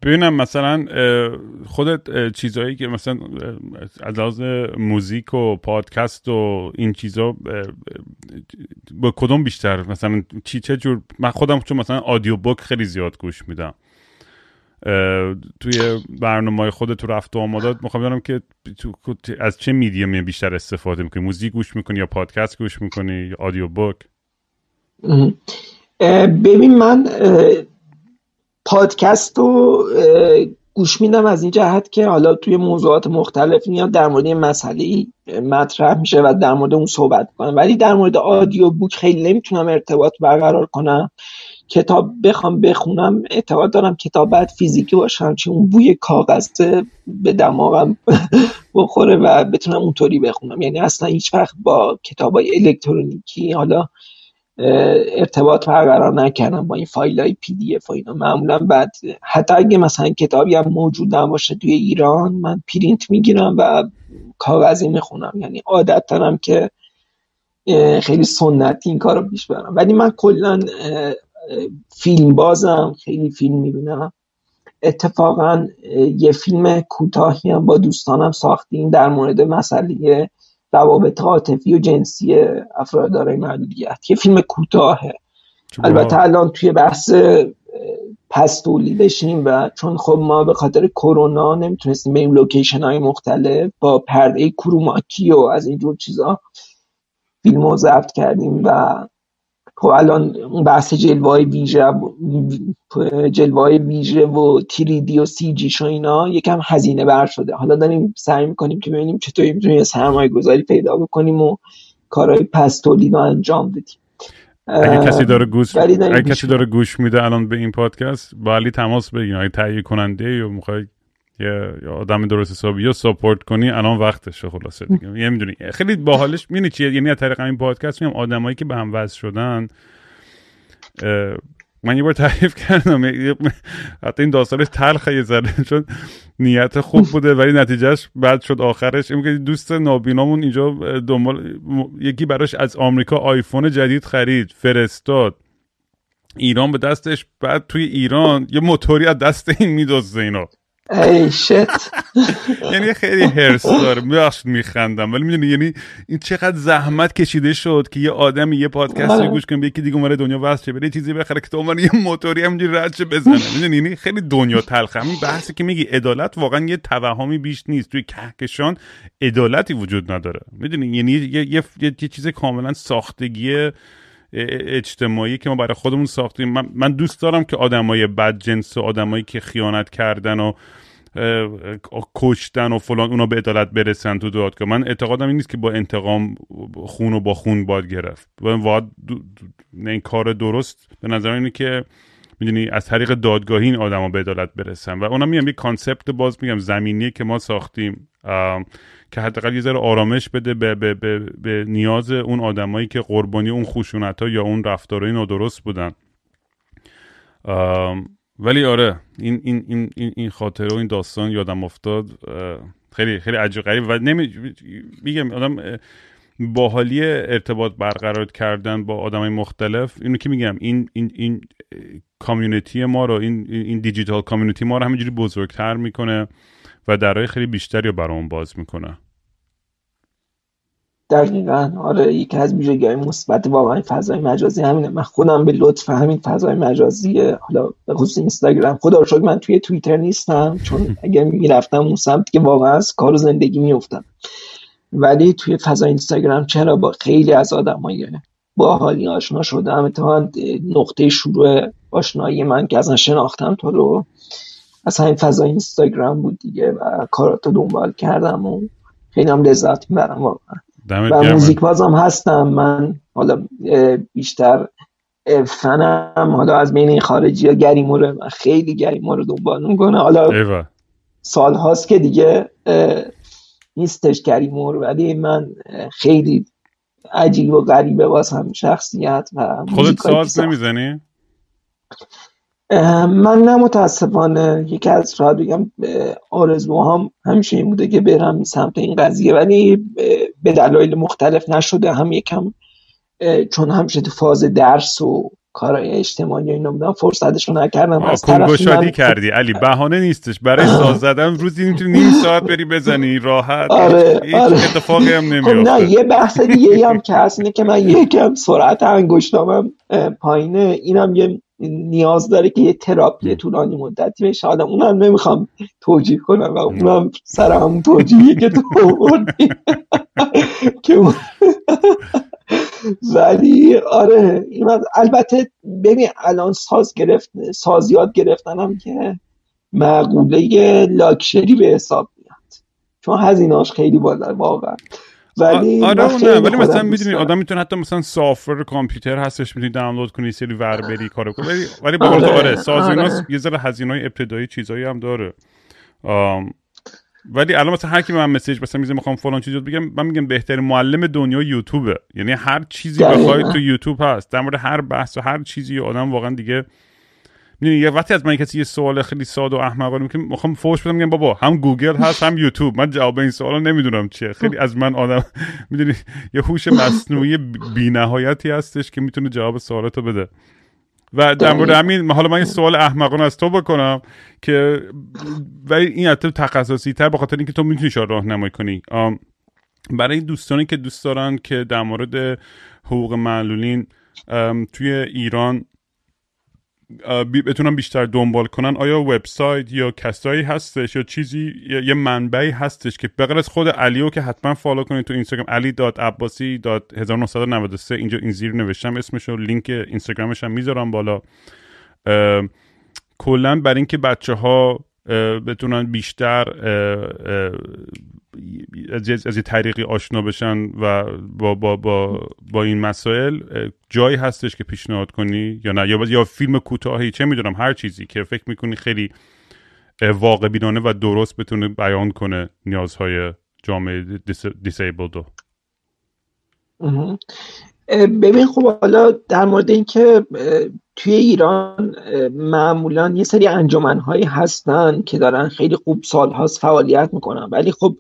ببینم مثلا خودت چیزهایی که مثلا از لحاظ موزیک و پادکست و این چیزا اه، با کدوم بیشتر؟ مثلا چی چه جور من خودم چون مثلا آدیو بوک خیلی زیاد گوش میدم. توی برنامه خود تو رفت و آمادات می‌خوام بدونم که از چه میدیومی بیشتر استفاده می‌کنی؟ موزیک گوش می‌کنی یا پادکست گوش می‌کنی یا آدیو بوک ببین من پادکست رو گوش میدم از این جهت که حالا توی موضوعات مختلف میاد در مورد مسئله مطرح میشه و در مورد اون صحبت کنم ولی در مورد آدیو بوک خیلی نمی‌تونم ارتباط برقرار کنم. کتاب بخوام بخونم اعتقاد دارم کتاب باید فیزیکی باشه چون اون بوی کاغذ به دماغم [LAUGHS] بخوره و بتونم اونطوری بخونم. یعنی اصلا هیچ وقت با کتاب های الکترونیکی حالا ارتباط برقرار نکردم با این فایل های PDF و اینا. معمولا بعد حتی اگه مثلا کتابی هم موجود نباشه توی ایران من پرینت می‌گیرم و کاغذی می‌خونم. یعنی عادت دارم که خیلی سنتی این کار رو پیش برم. ولی من کلا فیلم بازم خیلی فیلم می‌بینم. اتفاقا یه فیلم کوتاهی هم با دوستانم ساختیم در مورد مسئله روابط عاطفی و جنسی افراد دارای محدودیت یه فیلم کوتاهه. البته الان توی بحث پس تولیدشیم و چون خب ما به خاطر کرونا نمی‌تونستیم بریم لوکیشن های مختلف با پرده کروماکی و از اینجور چیزا فیلم رو ضبط کردیم و خب الان اون بحث جلوه های ویژه جلوه های ویژه و تیریدی و سی جی و اینا یکم هزینه بر شده. حالا داریم سعی می‌کنیم که ببینیم چطوری می‌تونیم سرمایه گذاری پیدا بکنیم و کارهای پس تولید رو انجام بدیم. اگه کسی داره گوش اگه کسی داره گوش میده الان به این پادکست با علی تماس بگیرین. اگه تهیه کننده یا می‌خوای یه آدم درست حسابی یا ساپورت کنی الان وقتشه خلاصه دیگه. یه می‌دونی خیلی باحالش می‌دونی چیه؟ یعنی از طریق این پادکست میام آدمایی که به هم وصل شدن من یه بار تعریف کردم حتی این داستانش تلخه یه ذره چون نیت خوب بوده ولی نتیجهش بعد شد آخرش این دوست نابینامون اینجا دنبال یکی براش از آمریکا آیفون جدید خرید فرستاد. ایران به دستش بعد توی ایران یه موتوری از دست این میدازه اینا. ای شت [LAUGHS] یعنی خیلی هرس داره بخش میخندم ولی می‌دونی یعنی این چقدر زحمت کشیده شد که یه آدمی یه پادکست رو آره. گوش کنه به یکی دیگه اومده دنیا واسه بره یه چیزی بخره که تو عنوان یه موتوری همینجوری رد شه بزنه. می‌دونی یعنی خیلی دنیا تلخه. همین بحثی که میگی عدالت واقعا یه توهمی بیش نیست. توی کهکشان عدالتی وجود نداره. می‌دونی یعنی یه, یه, یه, یه چیز کاملا ساختگی اجتماعی که ما برای خودمون ساختیم. من, من دوست دارم که آدمای بد جنس و آدمایی که خیانت کردن و کشتن و فلان اونا به عدالت برسن تو دادگاه. من اعتقادم این نیست که با انتقام خون و با خون باید گرفت. و این کار درست. به نظر اینه که می‌دونی از طریق دادگاهی این آدما به عدالت برسن. و اونم میگم یه کانسپت باز میگم زمینی که ما ساختیم که حداقل یه ذره آرامش بده به, به, به, به نیاز اون آدمایی که قربانی اون خشونت یا اون رفتارهای نادرست بودن. ولی آره این این این این, این خاطره و این داستان یادم افتاد. خیلی خیلی عجیب غریب و نمی میگم آدم باحالی ارتباط برقرار کردن با آدمای مختلف اینو که میگم این این این کامیونیتی ما رو این این دیجیتال کامیونیتی ما رو همینجوری بزرگتر می‌کنه و درای خیلی بیشتری رو برامون باز می‌کنه. دقیقا. آره یکی از ویژگی های مثبت واقعا فضای مجازی همینه. من خودم به لطف همین فضای مجازی حالا به خصوص اینستاگرام. خدا رو من توی توییتر نیستم چون [LAUGHS] اگر می‌رفتم اون سمت که واقعا از کار و زندگی میافتم. ولی توی فضای اینستاگرام چرا با خیلی از آدمای باحالی آشنا شدم؟ اتفاقا نقطه شروع آشنایی من که اصلا شناختم تو رو از همین فضای اینستاگرام بود دیگه و کاراتو دنبال کردم و خیلی هم لذت می‌برم واقعا. و. موزیک بازم هستم. من حالا بیشتر فنم. حالا از بین این خارجی ها گریموره. من خیلی گریمو رو دنبال می‌کنه حالا ایوه. سال هاست که دیگه نیستش گریمور ولی من خیلی عجیب و غریبه واسم شخصیت و خودت ساز. نمی‌زنی؟ من نه متاسفانه یکی از شاید بگم آرزوهام همیشه این بوده که برم سمت این قضیه ولی به دلایل مختلف نشده هم یکم چون همیشه تو فاز درس و کارهای اجتماعی اینا بودم فرصتشو نکردم. از کنگوشادی من کردی. علی بهانه نیستش. برای ساز [LAUGHS] زدن روزی می‌تونی نیم ساعت بری بزنی. راحت. آره، هیچ آره. اتفاقی هم خب نه نمیافته یه بحث دیگه هم که هست اینه که من یکم سرعت انگشتامم پایینه. اینم یه نیاز داره که یه تراپی طولانی مدتی بشه. حالا اونم نمی‌خوام توجیه کنم و اونم سر همون توجیهی که تو [LAUGHS] [LAUGHS] که ولی آره البته ببین الان ساز گرفت ساز یاد گرفتنم که معقوله لاکشری به حساب میاد چون هزینه‌اش خیلی بالا واقعا ولی آره نه ولی مثلا می‌دونی. آدم می‌تونه حتی مثلا سافر کامپیوتر هستش می‌تونی دانلود کنی سری ور بری کارو کنی ولی ولی آره، آره ساز آره. یه ذره هزینه های ابتدایی چیزایی هم داره آم، ولی الان مثلا هر کی به من مسیج مثلا میزه می‌خوام فلان چیز یاد بگم من میگم بهترین معلم دنیا یوتیوبه. یعنی هر چیزی. بخوای تو یوتیوب هست در مورد هر بحث و هر چیزی آدم واقعا دیگه می‌دونی یه وقتی از من کسی یه سوال خیلی ساده و احمقانه که می‌خوام فوش بدم میگم بابا هم گوگل هست هم یوتیوب. من جواب این سوالا نمی‌دونم چیه. خیلی از من آدم می‌دونی یه هوش مصنوعی بی نهایتی هستش که می‌تونه جواب سوالاتو بده. و در مورد دقیقاً. همین حالا من یه سوال احمقانه از تو بکنم که ولی این حتی تخصصی تر به خاطر اینکه تو می‌تونی شاید راهنمایی کنی برای دوستانی که دوست دارن که در مورد حقوق معلولین توی ایران بی- بتونن بیشتر دنبال کنن آیا وبسایت یا کسایی هستش یا چیزی یه منبعی هستش که بغیر از خود علیو که حتما follow کنید تو اینستاگرام علی dot عباسی dot 1993 اینجا این زیر نوشتم اسمشو لینک اینستاگرامش هم می‌ذارم بالا. کلا برای اینکه بچه ها بتونن بیشتر از یه- طریقی آشنا بشن و با, با, با, با این مسائل جایی هستش که پیشنهاد کنی یا نه یا یا فیلم کوتاهی چه می‌دونم هر چیزی که فکر می‌کنی خیلی واقع بینانه و درست بتونه بیان کنه نیازهای جامعه رو مهم. اه، ببین خب حالا در مورد اینکه توی ایران معمولا یه سری انجمنهایی هستن که دارن خیلی خوب سالهاست فعالیت می‌کنن. ولی خب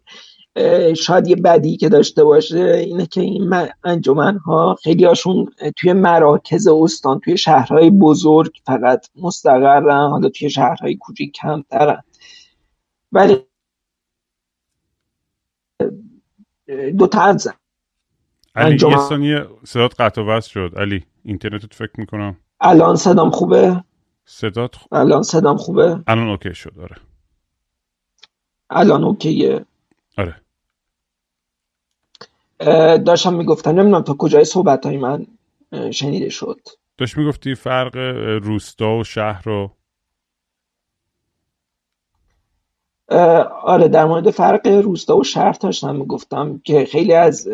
شاید یه بدی که داشته باشه اینه که این م- انجمنها خیلی هاشون توی مراکز استان توی شهرهای بزرگ فقط مستقرن حالا توی شهرهای کوچیک کمترن. ولی دو از علی یه انجمن- ثانیه صدات قطع و شد. علی اینترنتت فکر می‌کنم. الان صدام خوبه؟ صدات خ- الان صدام خوبه؟ الان اوکی شد آره. الان اوکیه. آره. داشتم می‌گفتم نمی‌دونم تا کجای صحبت های من شنیده شد. داشت می‌گفتی فرق روستا و شهر رو اه، آره در مورد فرق روستا و شهر داشتم می‌گفتم که خیلی از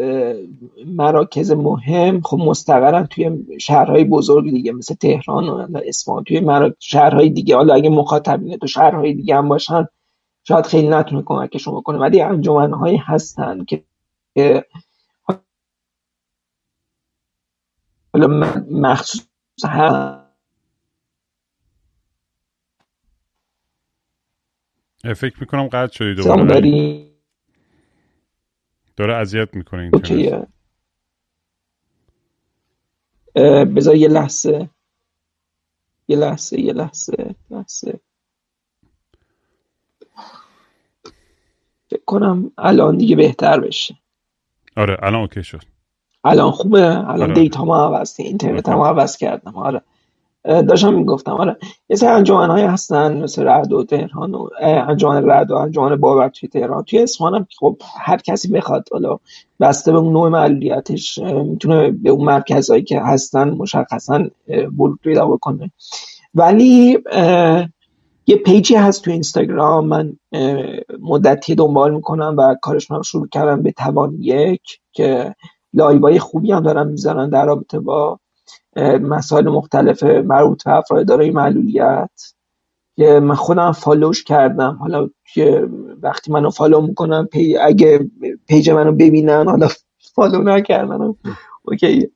مراکز مهم خب مستقرن توی شهرهای بزرگ دیگه مثل تهران و اصفهان توی شهرهای دیگه. حالا اگه مخاطبین تو شهرهای دیگه هم باشن شاید خیلی نتونه کمکشون بکنه ولی انجمنهایی هستن که حالا مخصوص هم فکر می‌کنم قطع شدی دوباره. داره اذیت می‌کنه اینترنت. بذار یه لحظه. یه لحظه یه لحظه لحظه. فکر کنم الان دیگه بهتر بشه. آره الان okay شد. الان خوبه؟ الان آره. data ما عوض اینترنت هم okay. عوض کردم. آره. داشتم می‌گفتم. آره یه سری انجمن هایی هستن مثل رعد و تهران و انجمن رعد و انجمن باور توی تهران. توی اصفهان هم خب هر کسی بخواد حالا بسته به اون نوع معلولیتش می‌تونه به اون مرکزهایی که هستن مشخصا ورود پیدا بکنه. ولی یه page ی هست تو اینستاگرام. من مدتی دنبال می‌کنم و کارشون هم شروع کردم به توان یک که live ای خوبی هم دارن می‌ذارن در رابطه با مسائل مختلف مربوط به افراد دارای معلولیت. که من خودم follow ش کردم. حالا که وقتی منو follow می‌کنم پی اگه page منو ببینن حالا follow نکردن. Okay.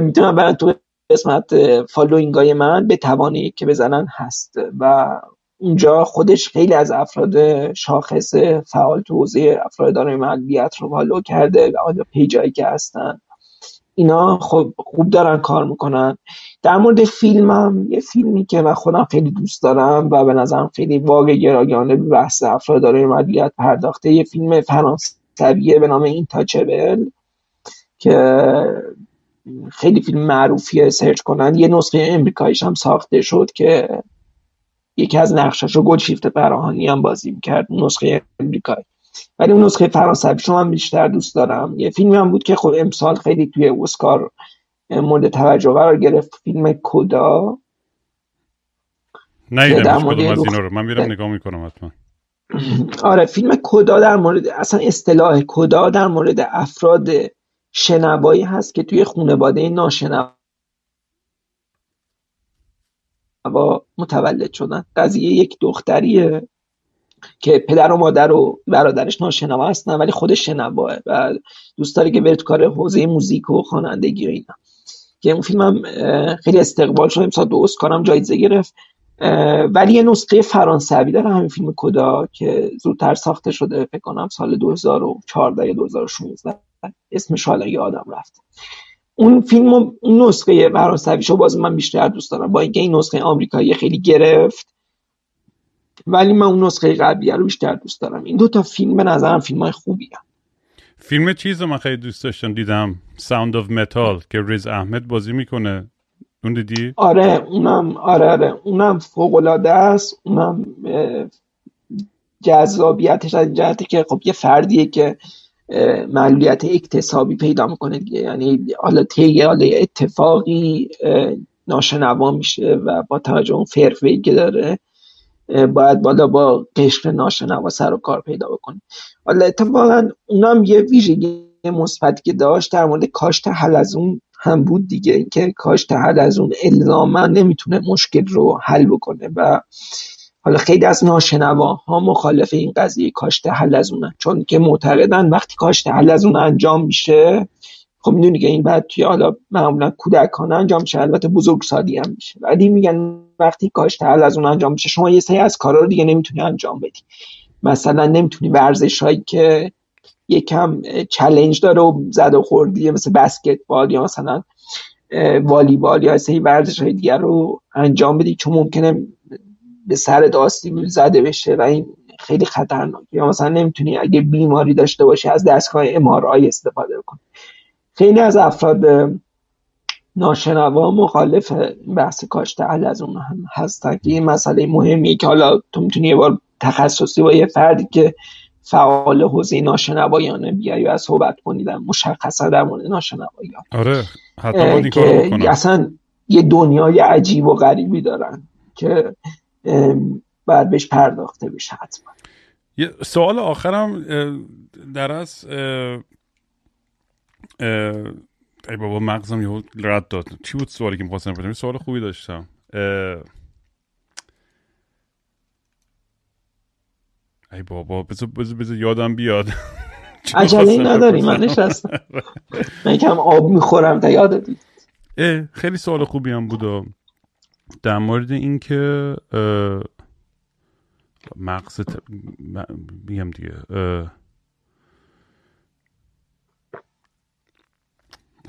می‌تونم برن تو قسمت following ای من به توان یک بزنن هست. و اونجا خودش خیلی از افراد شاخص فعال تو حوزه افراد دارای معلولیت رو follow کرده. و آیا page ایی که هستن. اینا خب خوب دارن کار می‌کنن. در مورد فیلمم یه فیلمی که من خودم خیلی دوست دارم و به نظرم خیلی واقع گرایانه به بحث افراد دارای معلولیت پرداخته یه فیلم فرانسویه به نام Intouchables که خیلی فیلم معروفیه search کنن. یه نسخه امریکاییش هم ساخته شد که یکی از نقشش رو گلشیفت براهانی هم بازی می‌کرد نسخه امریکایی. ولی اون نسخه فرانسوی شما هم بیشتر دوست دارم. یه فیلمی هم بود که خب امسال خیلی توی اسکار مورد توجه قرار گرفت. فیلم کدا. نه از اینا رو. من میرم نگاه می‌کنم حتما. آره فیلم کدا در مورد اصلا اصطلاح کدا در مورد افراد شنوایی هست که توی خانواده ناشنوا متولد شدن. قضیه یک دختریه. که پدر و مادر و برادرش ناشنوا هستن ولی خودش شنواه و دوست داره که بره تو کار حوزه موزیک و خوانندگی و اینا. که اون فیلم هم خیلی استقبال شد. امسال دو اسکار جایزه گرفت. ولی یه نسخه فرانسوی داره همین فیلم کدا که زودتر ساخته شده. فکر کنم سال 2014 یا 2016 اسمش حالا یادم رفت. اون فیلم اون نسخه فرانسویشو باز من بیشتر دوست دارم. با اینکه این نسخه آمریکایی خیلی گرفت ولی من اون نسخه قبلی رو بیشتر دوست دارم. این دو تا فیلم به نظرم فیلم های خوبی هم. فیلم چیز من خیلی دوست داشتم دیدم. Sound of Metal که ریز احمد بازی می‌کنه. اون دیدی؟ آره اونم آره آره. اونم فوق العاده است. اونم جذابیتش از جهتی که خب یه فردیه که معلولیت اکتسابی پیدا می‌کنه دیگه. یعنی حالا طی حالا اتفاقی ناشنوا میشه و با توجه اون فرفی که داره باید بالا با قشر ناشنوا سر و کار پیدا بکنه حالا اتفاقا اونم یه ویژگی مثبتی که داشت در مورد کاشت حلزون هم بود دیگه. اینکه کاشت حلزون الزاما نمی‌تونه مشکل رو حل بکنه و حالا خیلی از ناشنواها مخالف این قضیه کاشت حلزونن چون که معتقدن وقتی کاشت حلزون انجام میشه خب می‌دونی که این بعد توی حالا معمولا کودکانه انجام میشه البته بزرگسالی هم میشه. ولی میگن وقتی کاشت حلزون انجام میشه شما یه سری از کارا رو دیگه نمی‌تونی انجام بدی. مثلا نمی‌تونی ورزش هایی که یکم چلنج داره و زد و خوردی مثل بسکتبال یا مثلا والیبال یا سری ورزش های دیگر رو انجام بدی چون ممکنه به سر داستی زده بشه و این خیلی خطرناکه. یا مثلا نمی‌تونی اگه بیماری داشته باشی از دستگاه امارای استفاده کنی خیلی از افراد ناشنوا مخالف بحث کاشت از اون هم هستن که این مسئله مهمیه که حالا تو می‌تونی یه بار تخصصی با یه فردی که فعال حوزه ناشنوایانه بیایی و صحبت کنیدن مشخصا در مورد ناشنوایان. آره حتی که اصلا یه دنیای عجیب و غریبی دارن که باید بهش پرداخته بشه حتما. یه سوال آخرم در از ای بابا مغزم یه رد داد. چی بود سوالی که می‌خواستم بپرسم؟ سوال خوبی داشتم. ای بابا بذار بذار یادم بیاد. [LAUGHS] عجله نداری؟ من نشستم. [LAUGHS] من کم آب می‌خورم تا یادت خیلی سوال خوبی هم بود. در مورد اینکه مغز میگم دیگه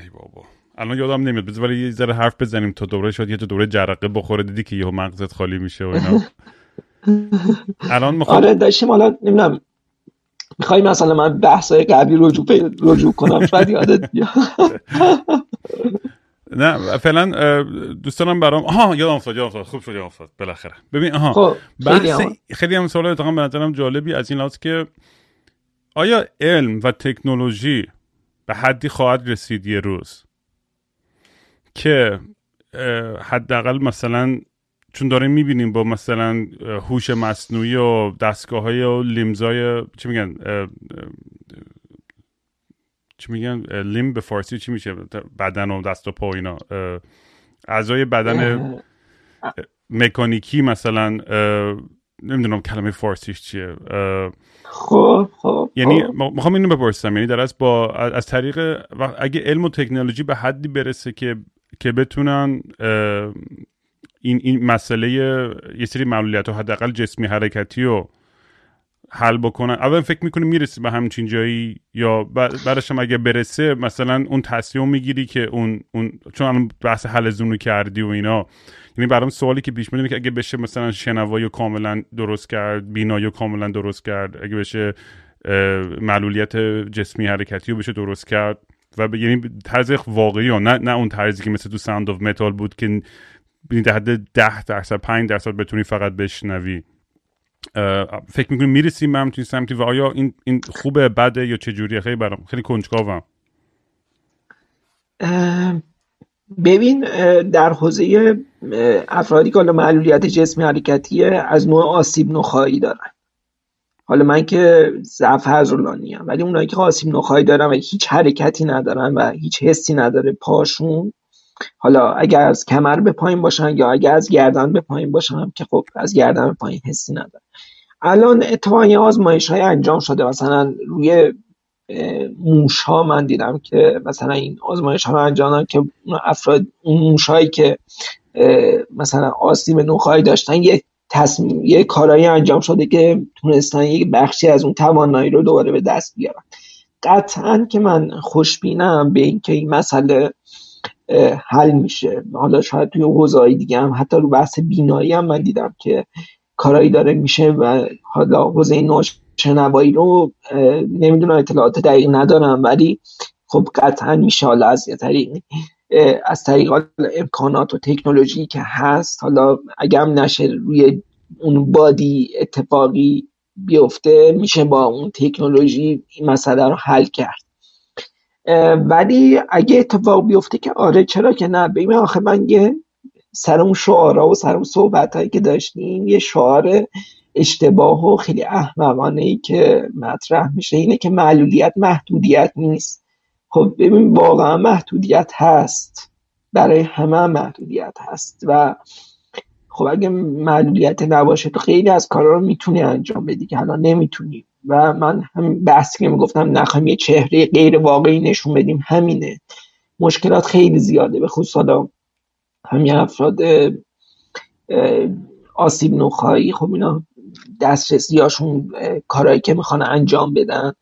ای بابا. الان یادم نمیاد. بذار ولی یه ذره حرف بزنیم تا دوره شاید یه دوره جرقه بخوره. دیدی که یهو مغزت خالی میشه و اینا. [LAUGHS] الان مخواد... آره داشتیم حالا نمی‌دونم. می‌خوای مثلا من بحثای قبلی رجوع رجوع کنم. شاید یادت [LAUGHS] نه فعلا دوستانم برام آها یادم افتاد یادم افتاد. خوب شد یادم افتاد. بالاخره. ببین آها خب بحث خیلی هم سوال اتفاقا به نظرم جالبی از این لحاظ که آیا علم و تکنولوژی به حدی خواهد رسید یه روز که حداقل مثلا چون داریم می‌بینیم با مثلا هوش مصنوعی و دستگاه های و لیمزای چی میگن چی میگن لیم به فارسی چی میشه؟ بدن و دست و پا اینا. اعضای بدن مکانیکی مثلا نمی‌دونم کلمه فارسیش چیه. خب خب یعنی می‌خوام اینو بپرسم. یعنی در از با از طریق اگه علم و تکنولوژی به حدی برسه که که بتونن این این مسئله یه سری معلولیت و حداقل جسمی حرکتی رو حل بکنن. اول فکر می‌کنی می‌رسی به همچین جایی؟ یا بعدش هم اگه برسه مثلا اون تصمیم می‌گیری که اون, اون چون الان بحث حلزونو کردی و اینا یعنی برام سوالی که پیش میاد که اگه بشه مثلا شنوایی کاملا درست کرد بینایی کاملا درست کرد اگه بشه معلولیت جسمی حرکتی رو بشه درست کرد و یعنی طرز واقعی ها نه نه اون طرزی که مثل تو Sound of Metal بود که در حد ده درصد پنج درصد بتونی فقط بشنوی. فکر می‌کنی می‌رسیم به همچین سمتی و آیا این, این خوبه بده یا چه جوریه خیلی برام خیلی کنجکاوم. ببین در حوزه افرادی که حالا معلولیت جسمی حرکتی از نوع آسیب نخایی دارن. حالا من که ضعف حضرلانی هم ولی اونایی که آسیب نخایی دارن و هیچ حرکتی ندارن و هیچ حسی نداره پاشون حالا اگر از کمر به پایین باشن یا اگر از گردن به پایین باشن که خب از گردن به پایین حسی نداره. الان اتفاقا آزمایش های انجام شده. مثلا روی موش ها من دیدم که مثلا این آزمایش ها رو انجام که افراد موش هایی که مثلا آسیب نخواهی داشتن یه تصمیم یه کارایی انجام شده که تونستن یک بخشی از اون توانایی رو دوباره به دست بیارن. قطعا که من خوشبینم به اینکه این مسئله حل میشه. حالا شاید توی حوزه‌های دیگه هم حتی رو بحث بینایی هم من دیدم که کارایی داره میشه و حالا حوزه ناشنوایی رو نمی‌دونم اطلاعات دقیق ندارم ولی خب قطعا میشه. حالا از طریق از طریق امکانات و تکنولوژی که هست حالا هم نشه روی اون بادی اتفاقی بیفته میشه با اون تکنولوژی این مسئله رو حل کرد. ولی اگه اتفاق بیفته که آره چرا که نه؟ ببین آخه من یه سر اون شعارا و سر اون صحبت هایی که داشتیم یه شعار اشتباه و خیلی احمقانه ای که مطرح میشه اینه که معلولیت محدودیت نیست. خب ببین واقعا محدودیت هست. برای همه محدودیت هست. و خب اگه معلولیت نباشه تو خیلی از کارا رو می‌تونی انجام بدی که حالا نمی‌تونی. و من هم بحثی که می‌گفتم نخواهیم یه چهره غیر واقعی نشون بدیم همینه. مشکلات خیلی زیاده. به خصوص حالا همین افراد آسیب نخواهی. خب اینا دسترسیاشون کارهایی که می‌خوان انجام بدن.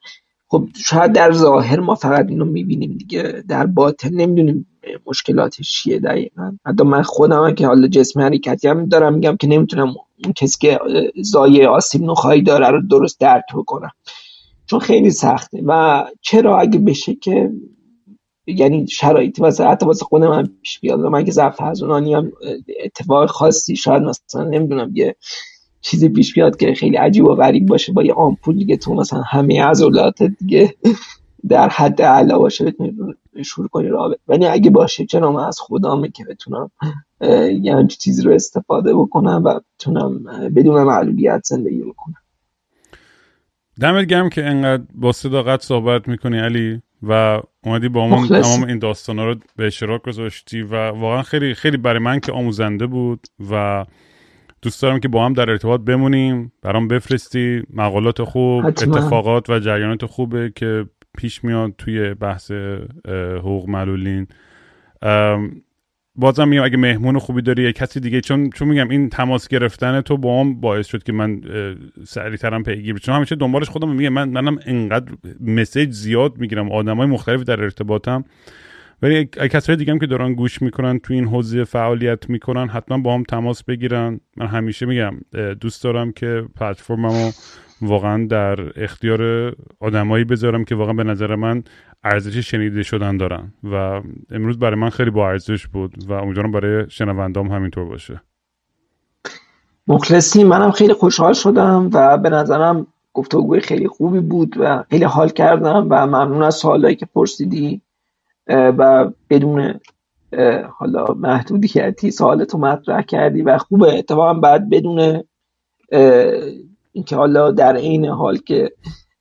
خب شاید در ظاهر ما فقط اینو می‌بینیم دیگه. در باطن نمی‌دونیم مشکلاتش چیه دقیقا. حتی من خودم که حالا جسم حرکتی هم دارم میگم که نمی‌تونم اون کسی که زایه آسیب نخواهی داره رو درست درک بکنم. چون خیلی سخته. و چرا اگه بشه که یعنی شرایطی واسه حتی واسه خود من پیش بیاد. من که ضعف حزونانی هم اتفاق خاصی شاید مثلا نمی‌دونم یه چیزی پیش بیاد که خیلی عجیب و غریب باشه با یه آمپول دیگه تو مثلا همه عضلات دیگه در حد اعلا باشه بتونی شروع کنی راه ولی اگه باشه چرا من از خدامه که بتونم یه همچی چیزی رو استفاده بکنم و بتونم بدون معلولیت زندگی بکنم. دمت گرم که انقدر با صداقت صحبت می‌کنی علی و اومدی با ما تمام این داستانا رو به اشتراک گذاشتی و واقعا خیلی خیلی برای من که آموزنده بود و دوست دارم که با هم در ارتباط بمونیم برام بفرستی. مقالات خوب اتفاقات و جریانات خوبه که پیش میاد توی بحث حقوق معلولین. بازم میگم اگه مهمون خوبی داری یا کسی دیگه چون چون میگم این تماس گرفتن تو با هم باعث شد که من سریعترم پیگیر چون همیشه دنبالش خودم میگم من منم انقدر مسیج زیاد می‌گیرم. آدمای مختلفی در ارتباطم. ولی کسای دیگه هم که دارن گوش می‌کنن تو این حوزه فعالیت می‌کنن حتما با هم تماس بگیرن. من همیشه میگم دوست دارم که پلتفرممو واقعا در اختیار آدمایی بذارم که واقعا به نظر من ارزش شنیده شدن دارن و امروز برای من خیلی با ارزش بود و امیدوارم برای شنوندام همینطور باشه. مخلصی منم خیلی خوشحال شدم و به نظرم گفتگوی خیلی خوبی بود و خیلی حال کردم و ممنون از سوالایی که پرسیدی و بدون حالا محدودیتی سوالتو مطرح کردی و خوبه. اتفاقا بعد بدون اینکه حالا در عین حال که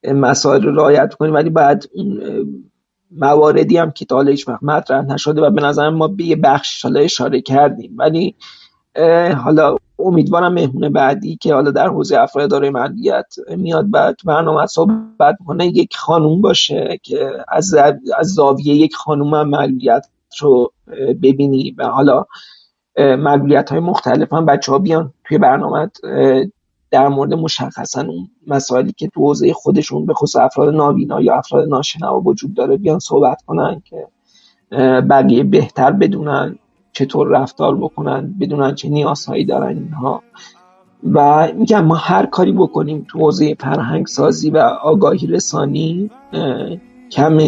مسائل رو رعایت کنیم ولی بعد اون مواردی هم که تا حالا هیچ وقت نشده و به نظر ما به یه بخش حالا اشاره کردیم. ولی حالا امیدوارم مهمون بعدی که حالا در حوزه افراد داره مدیت میاد بعد برنامه صحبت کنه یک خانوم باشه که از از زاویه یک خانوم هم رو ببینی و حالا مقبولیت های مختلف هم بچه ها بیان توی برنامه در مورد مشخصا اون مسائلی که تو حوزه خودشون به خصوص افراد نابینا یا افراد ناشنوا وجود داره بیان صحبت کنن که بقیه بهتر بدونن چطور رفتار بکنن بدونن چه نیازهایی دارن اینها. و میگم ما هر کاری بکنیم تو حوزه فرهنگ سازی و آگاهی رسانی کم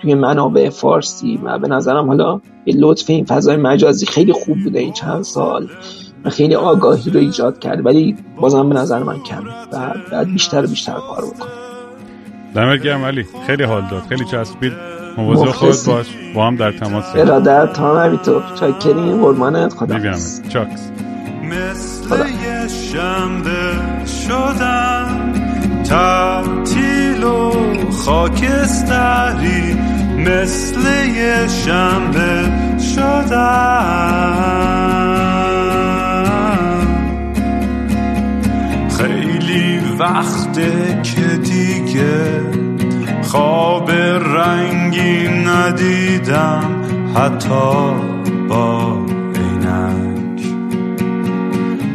توی منابع فارسی و به نظرم حالا لطف این فضای مجازی خیلی خوب بوده این چند سال. و خیلی آگاهی رو ایجاد کرد ولی بازم به نظر من کم و بعد بیشتر و بیشتر کار بکنم دمت گرم علی. خیلی حال داد. خیلی چسبید. مواظب خودت باش. با هم در تماس ارادت تا هم همینطور چاکرین قربانت. خدا چاکس مثل یه شنبه شدم تعطیل و خاکستری مثل یه شنبه شدم وقته که دیگه خواب رنگی ندیدم حتی با عینک.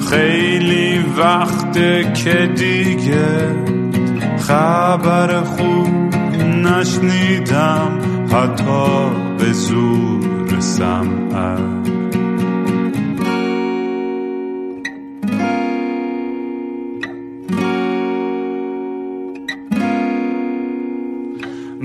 خیلی وقته که دیگه خبر خوب نشنیدم حتی به زور سمعت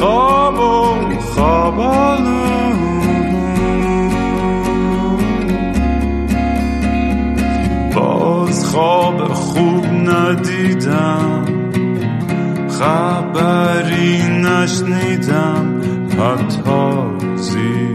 خواب و خوابالو باز خواب خوب ندیدم خبری نشنیدم حتی زیر